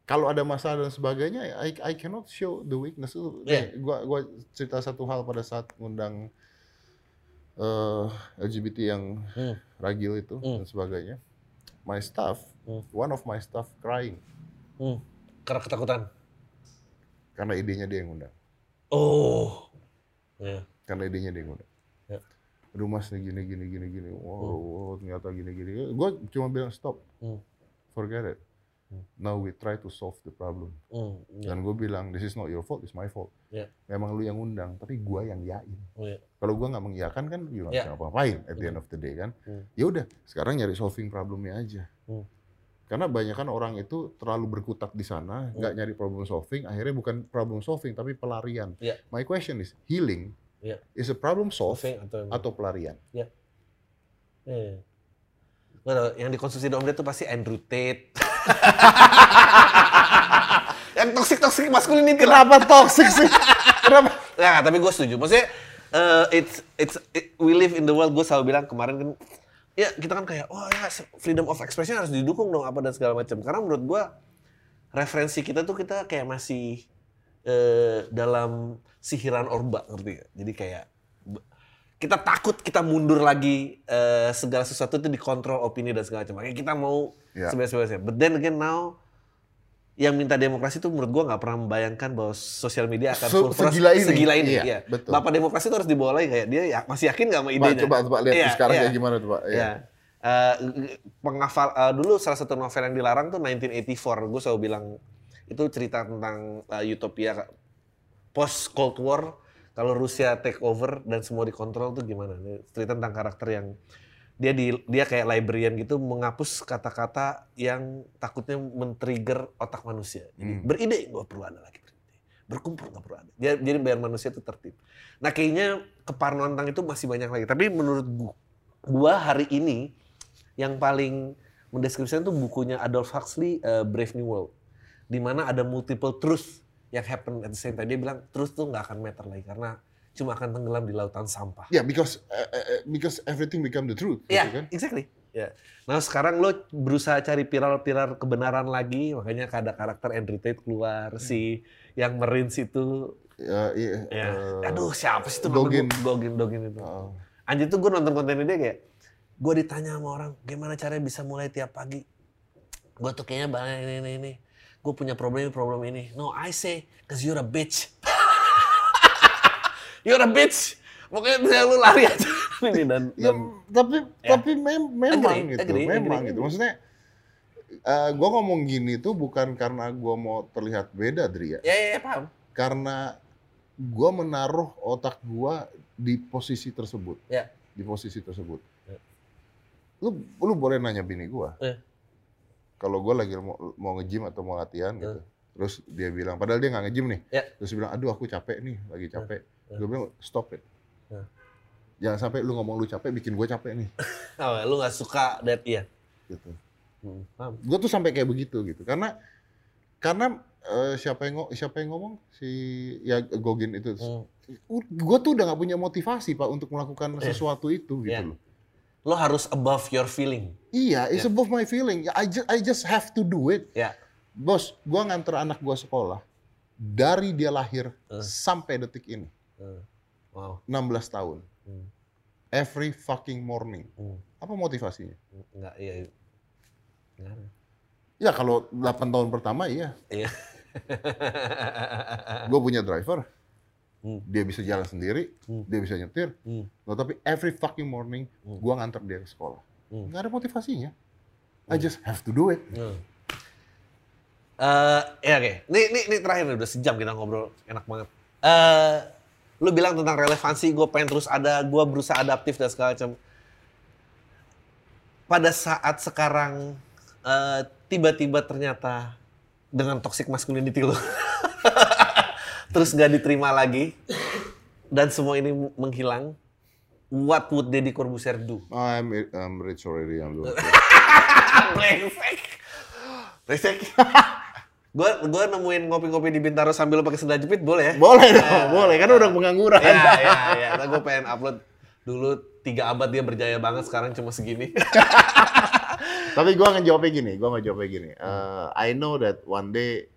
Speaker 2: kalau ada masalah dan sebagainya, I, I cannot show the weakness itu.
Speaker 1: Iya.
Speaker 2: Nih, Gua gua cerita satu hal pada saat ngundang eh, LGBT yang
Speaker 1: Hmm.
Speaker 2: ragil itu
Speaker 1: Hmm.
Speaker 2: dan sebagainya. My staff,
Speaker 1: Hmm.
Speaker 2: one of my staff crying
Speaker 1: Hmm. Karena ketakutan.
Speaker 2: karena idenya dia yang ngundang.
Speaker 1: Oh. Ya.
Speaker 2: Karena idenya dia yang ngundang.
Speaker 1: Ya.
Speaker 2: Aduh mas nih gini gini gini gini. Wow, wow, ternyata gini gini. Gue cuma bilang stop,
Speaker 1: Hmm.
Speaker 2: forget it.
Speaker 1: Hmm.
Speaker 2: Now we try to solve the problem.
Speaker 1: Hmm. Ya.
Speaker 2: Dan gue bilang, this is not your fault, it's my fault.
Speaker 1: Ya.
Speaker 2: Memang lu yang undang, tapi gue yang yain.
Speaker 1: Oh, ya.
Speaker 2: Kalau gue nggak mengiyakan kan, nggak
Speaker 1: Ya.
Speaker 2: bisa ngapa-ngapain at the end of the day kan.
Speaker 1: Hmm.
Speaker 2: Ya udah, sekarang nyari solving problemnya aja.
Speaker 1: Hmm.
Speaker 2: Karena banyak kan orang itu terlalu berkutat di sana, nggak nyari problem solving, akhirnya bukan problem solving tapi pelarian.
Speaker 1: Ya.
Speaker 2: My question is, healing
Speaker 1: Ya.
Speaker 2: is a problem
Speaker 1: Solving atau
Speaker 2: atau pelarian?
Speaker 1: Ya. Gua tahu, yang dikonsumsi di Om tuh pasti Andrew Tate. *laughs* *laughs* yang toxic toxic masculinity.
Speaker 2: Kenapa toxic sih? Kenapa?
Speaker 1: Nah, tapi gue setuju. Maksudnya eh, it's it's it- we live in the world. Gue selalu bilang kemarin kan, ya kita kan kayak, oh ya freedom of expression harus didukung dong apa dan segala macam. Karena menurut gue referensi kita tuh kita kayak masih eh, dalam sihiran orba ngerti gak? Jadi kayak kita takut kita mundur lagi eh, segala sesuatu itu dikontrol opini dan segala macam. Makanya kita mau
Speaker 2: Ya.
Speaker 1: sebebas-bebasnya. But then again now yang minta demokrasi itu menurut gua nggak pernah membayangkan bahwa sosial media akan
Speaker 2: Se-
Speaker 1: full force
Speaker 2: segila ini.
Speaker 1: segila ini.
Speaker 2: Iya,
Speaker 1: Iya.
Speaker 2: betul.
Speaker 1: Bapak demokrasi itu harus dibawa lagi kayak dia ya, masih yakin nggak sama idenya?
Speaker 2: coba coba lihat
Speaker 1: Iya,
Speaker 2: sekarang
Speaker 1: iya.
Speaker 2: kayak gimana tuh Pak. Iya.
Speaker 1: Ya. Eh, penghafal eh, dulu salah satu novel yang dilarang tuh 1984. Gue selalu bilang itu cerita tentang eh, utopia post Cold War kalau Rusia take over dan semua dikontrol tuh gimana? Ini cerita tentang karakter yang dia di dia kayak librarian gitu menghapus kata-kata yang takutnya men-trigger otak manusia. Jadi
Speaker 2: Hmm.
Speaker 1: beride nggak perlu ada lagi beride. Berkumpul nggak perlu ada. Dia, jadi biar manusia itu tertib. Nah kayaknya keparnoan tentang itu masih banyak lagi. Tapi menurut gua, gua hari ini yang paling mendeskripsikan tuh bukunya Adolf Huxley eh, Brave New World. Di mana ada multiple truth yang happen at the same time. Dia bilang truth tuh nggak akan matter lagi karena cuma akan tenggelam di lautan sampah.
Speaker 2: Ya, because uh, uh, because everything become the truth, gitu
Speaker 1: Iya,
Speaker 2: kan?
Speaker 1: exactly. Ya. Nah sekarang lo berusaha cari pilar-pilar kebenaran lagi, makanya ada karakter Andrew Tate keluar, si yang Marines itu,
Speaker 2: Ya, iya.
Speaker 1: ya.
Speaker 2: eh,
Speaker 1: aduh siapa sih itu?
Speaker 2: Dogin.
Speaker 1: Dogin, Dogin itu.
Speaker 2: oh.
Speaker 1: Anjir tuh gue nonton konten dia kayak, gue ditanya sama orang, gimana caranya bisa mulai tiap pagi? Gue tuh kayaknya banyak ini, ini, ini. Gue punya problem ini, problem ini. No, I say, cause you're a bitch. *laughs* you're a bitch. Pokoknya bisa lu lari aja. *laughs* ini dan,
Speaker 2: Ya,
Speaker 1: dan
Speaker 2: tapi
Speaker 1: Ya.
Speaker 2: tapi mem- memang
Speaker 1: Agree,
Speaker 2: gitu,
Speaker 1: agree,
Speaker 2: memang
Speaker 1: agree.
Speaker 2: gitu. Maksudnya eh gua ngomong gini tuh bukan karena gua mau terlihat beda, Dri ya.
Speaker 1: ya, ya, ya paham.
Speaker 2: Karena gua menaruh otak gua di posisi tersebut.
Speaker 1: Ya.
Speaker 2: Di posisi tersebut.
Speaker 1: Ya.
Speaker 2: Lu lu boleh nanya bini gua.
Speaker 1: Ya.
Speaker 2: Kalau gua lagi mau mau nge-gym atau mau latihan
Speaker 1: Ya.
Speaker 2: gitu. Terus dia bilang, padahal dia nggak nge-gym nih.
Speaker 1: Ya.
Speaker 2: Terus dia bilang, aduh aku capek nih, lagi capek.
Speaker 1: Ya.
Speaker 2: Gue bilang, stop it.
Speaker 1: Ya.
Speaker 2: Jangan sampai lu ngomong lu capek, bikin gue capek nih. *laughs*
Speaker 1: Oh, lu gak suka that iya.
Speaker 2: Gitu.
Speaker 1: Hmm,
Speaker 2: gue tuh sampai kayak begitu gitu karena karena eh, siapa yang siapa yang ngomong si ya Gogin itu
Speaker 1: Hmm.
Speaker 2: gue tuh udah nggak punya motivasi pak untuk melakukan
Speaker 1: Eh.
Speaker 2: sesuatu itu gitu
Speaker 1: Iya.
Speaker 2: loh
Speaker 1: Lo harus above your feeling.
Speaker 2: iya it's
Speaker 1: Iya.
Speaker 2: above my feeling I just I just have to do it
Speaker 1: Ya.
Speaker 2: bos gue nganter anak gue sekolah dari dia lahir
Speaker 1: Eh.
Speaker 2: sampai detik ini
Speaker 1: Hmm. Wow.
Speaker 2: 16 tahun
Speaker 1: Hmm.
Speaker 2: every fucking morning
Speaker 1: Hmm.
Speaker 2: apa motivasinya
Speaker 1: Enggak, iya. Enggak ada.
Speaker 2: ya kalau 8 tahun pertama iya
Speaker 1: Iya.
Speaker 2: gue punya driver
Speaker 1: Hmm.
Speaker 2: dia bisa jalan sendiri
Speaker 1: Hmm.
Speaker 2: dia bisa nyetir
Speaker 1: Hmm.
Speaker 2: Loh, tapi every fucking morning
Speaker 1: Hmm.
Speaker 2: gua nganter dia ke sekolah.
Speaker 1: Hmm.
Speaker 2: Nggak ada motivasinya. I just have to do it.
Speaker 1: Hmm. Eh, ya oke. Ini, ini, ini terakhir nih, udah sejam kita ngobrol, enak banget. Eh, lu bilang tentang relevansi, gue pengen terus ada, gue berusaha adaptif dan segala macam. Pada saat sekarang eh, tiba-tiba ternyata dengan toxic masculinity lu, *laughs* terus gak diterima lagi, dan semua ini menghilang, what would Deddy Corbuzier do?
Speaker 2: I'm I'm rich already. I'm doing
Speaker 1: Brengsek. Brengsek. Gue gua nemuin ngopi-ngopi di Bintaro sambil pakai sendal jepit boleh ya?
Speaker 2: boleh dong, boleh. Kan udah pengangguran.
Speaker 1: Ya, ya, ya. Nah, gue pengen upload dulu tiga abad dia berjaya banget, sekarang cuma segini. *laughs*
Speaker 2: Tapi gua ngejawabnya gini, gua ngejawabnya gini. Uh, I know that one day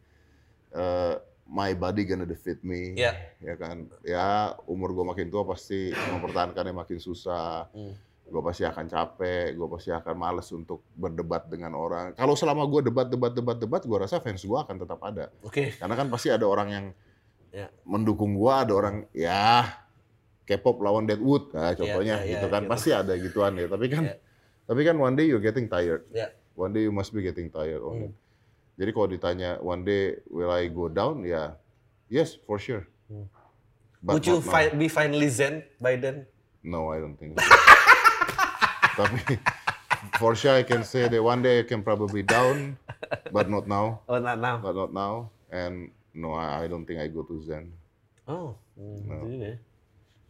Speaker 2: uh, my body gonna defeat me.
Speaker 1: Iya.
Speaker 2: Ya kan. Ya umur gua makin tua pasti mempertahankannya makin susah.
Speaker 1: Hmm.
Speaker 2: Gue pasti akan capek, gue pasti akan males untuk berdebat dengan orang. Kalau selama gue debat, debat, debat, debat, gue rasa fans gue akan tetap ada.
Speaker 1: Oke.
Speaker 2: Karena kan pasti ada orang yang
Speaker 1: Ya.
Speaker 2: mendukung gua, ada orang ya K-pop lawan Deadwood, nah, contohnya
Speaker 1: ya, ya,
Speaker 2: gitu kan.
Speaker 1: gitu.
Speaker 2: Pasti ada gituan ya. Tapi kan
Speaker 1: Ya.
Speaker 2: tapi kan one day you're getting tired.
Speaker 1: Ya.
Speaker 2: One day you must be getting tired on
Speaker 1: Hmm.
Speaker 2: it. Jadi kalau ditanya one day will I go down, ya yes for sure.
Speaker 1: Hmm.
Speaker 2: But
Speaker 1: Would you fi- be finally zen by then?
Speaker 2: No, I don't think so. *laughs* Tapi for sure I can say that one day I can probably down, but not now.
Speaker 1: Oh, not now.
Speaker 2: But not now. And no, I I don't think I go to Zen.
Speaker 1: Oh, hmm,
Speaker 2: No.
Speaker 1: ya.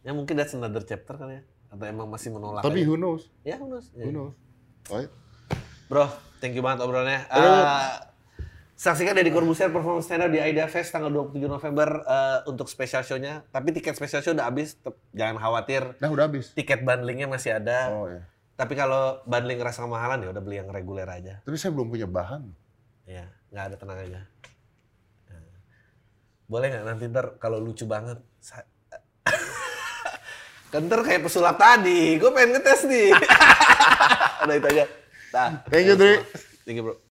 Speaker 1: Ya mungkin that's another chapter kali ya. Atau emang masih menolak
Speaker 2: Tapi
Speaker 1: aja.
Speaker 2: who knows?
Speaker 1: Ya, who knows? Ya.
Speaker 2: Who knows? Right?
Speaker 1: Bro, thank you banget obrolannya.
Speaker 2: Ayo.
Speaker 1: Saksikan Deddy Corbuzier performance stand up di Aida Fest tanggal 27 November eh, untuk special show-nya. Tapi tiket special show udah habis, jangan khawatir.
Speaker 2: Nah udah habis.
Speaker 1: Tiket bundlingnya masih ada.
Speaker 2: Oh ya.
Speaker 1: Tapi kalau bundling ngerasa kemahalan ya udah beli yang reguler aja.
Speaker 2: Tapi saya belum punya bahan.
Speaker 1: Ya, nggak ada tenang aja. Ya. Boleh nggak nanti ntar kalau lucu banget. sa- *laughs* kan kayak pesulap tadi, gue pengen ngetes nih. *laughs* Udah itu aja. Nah,
Speaker 2: Thank you, Dri.
Speaker 1: Thank you bro.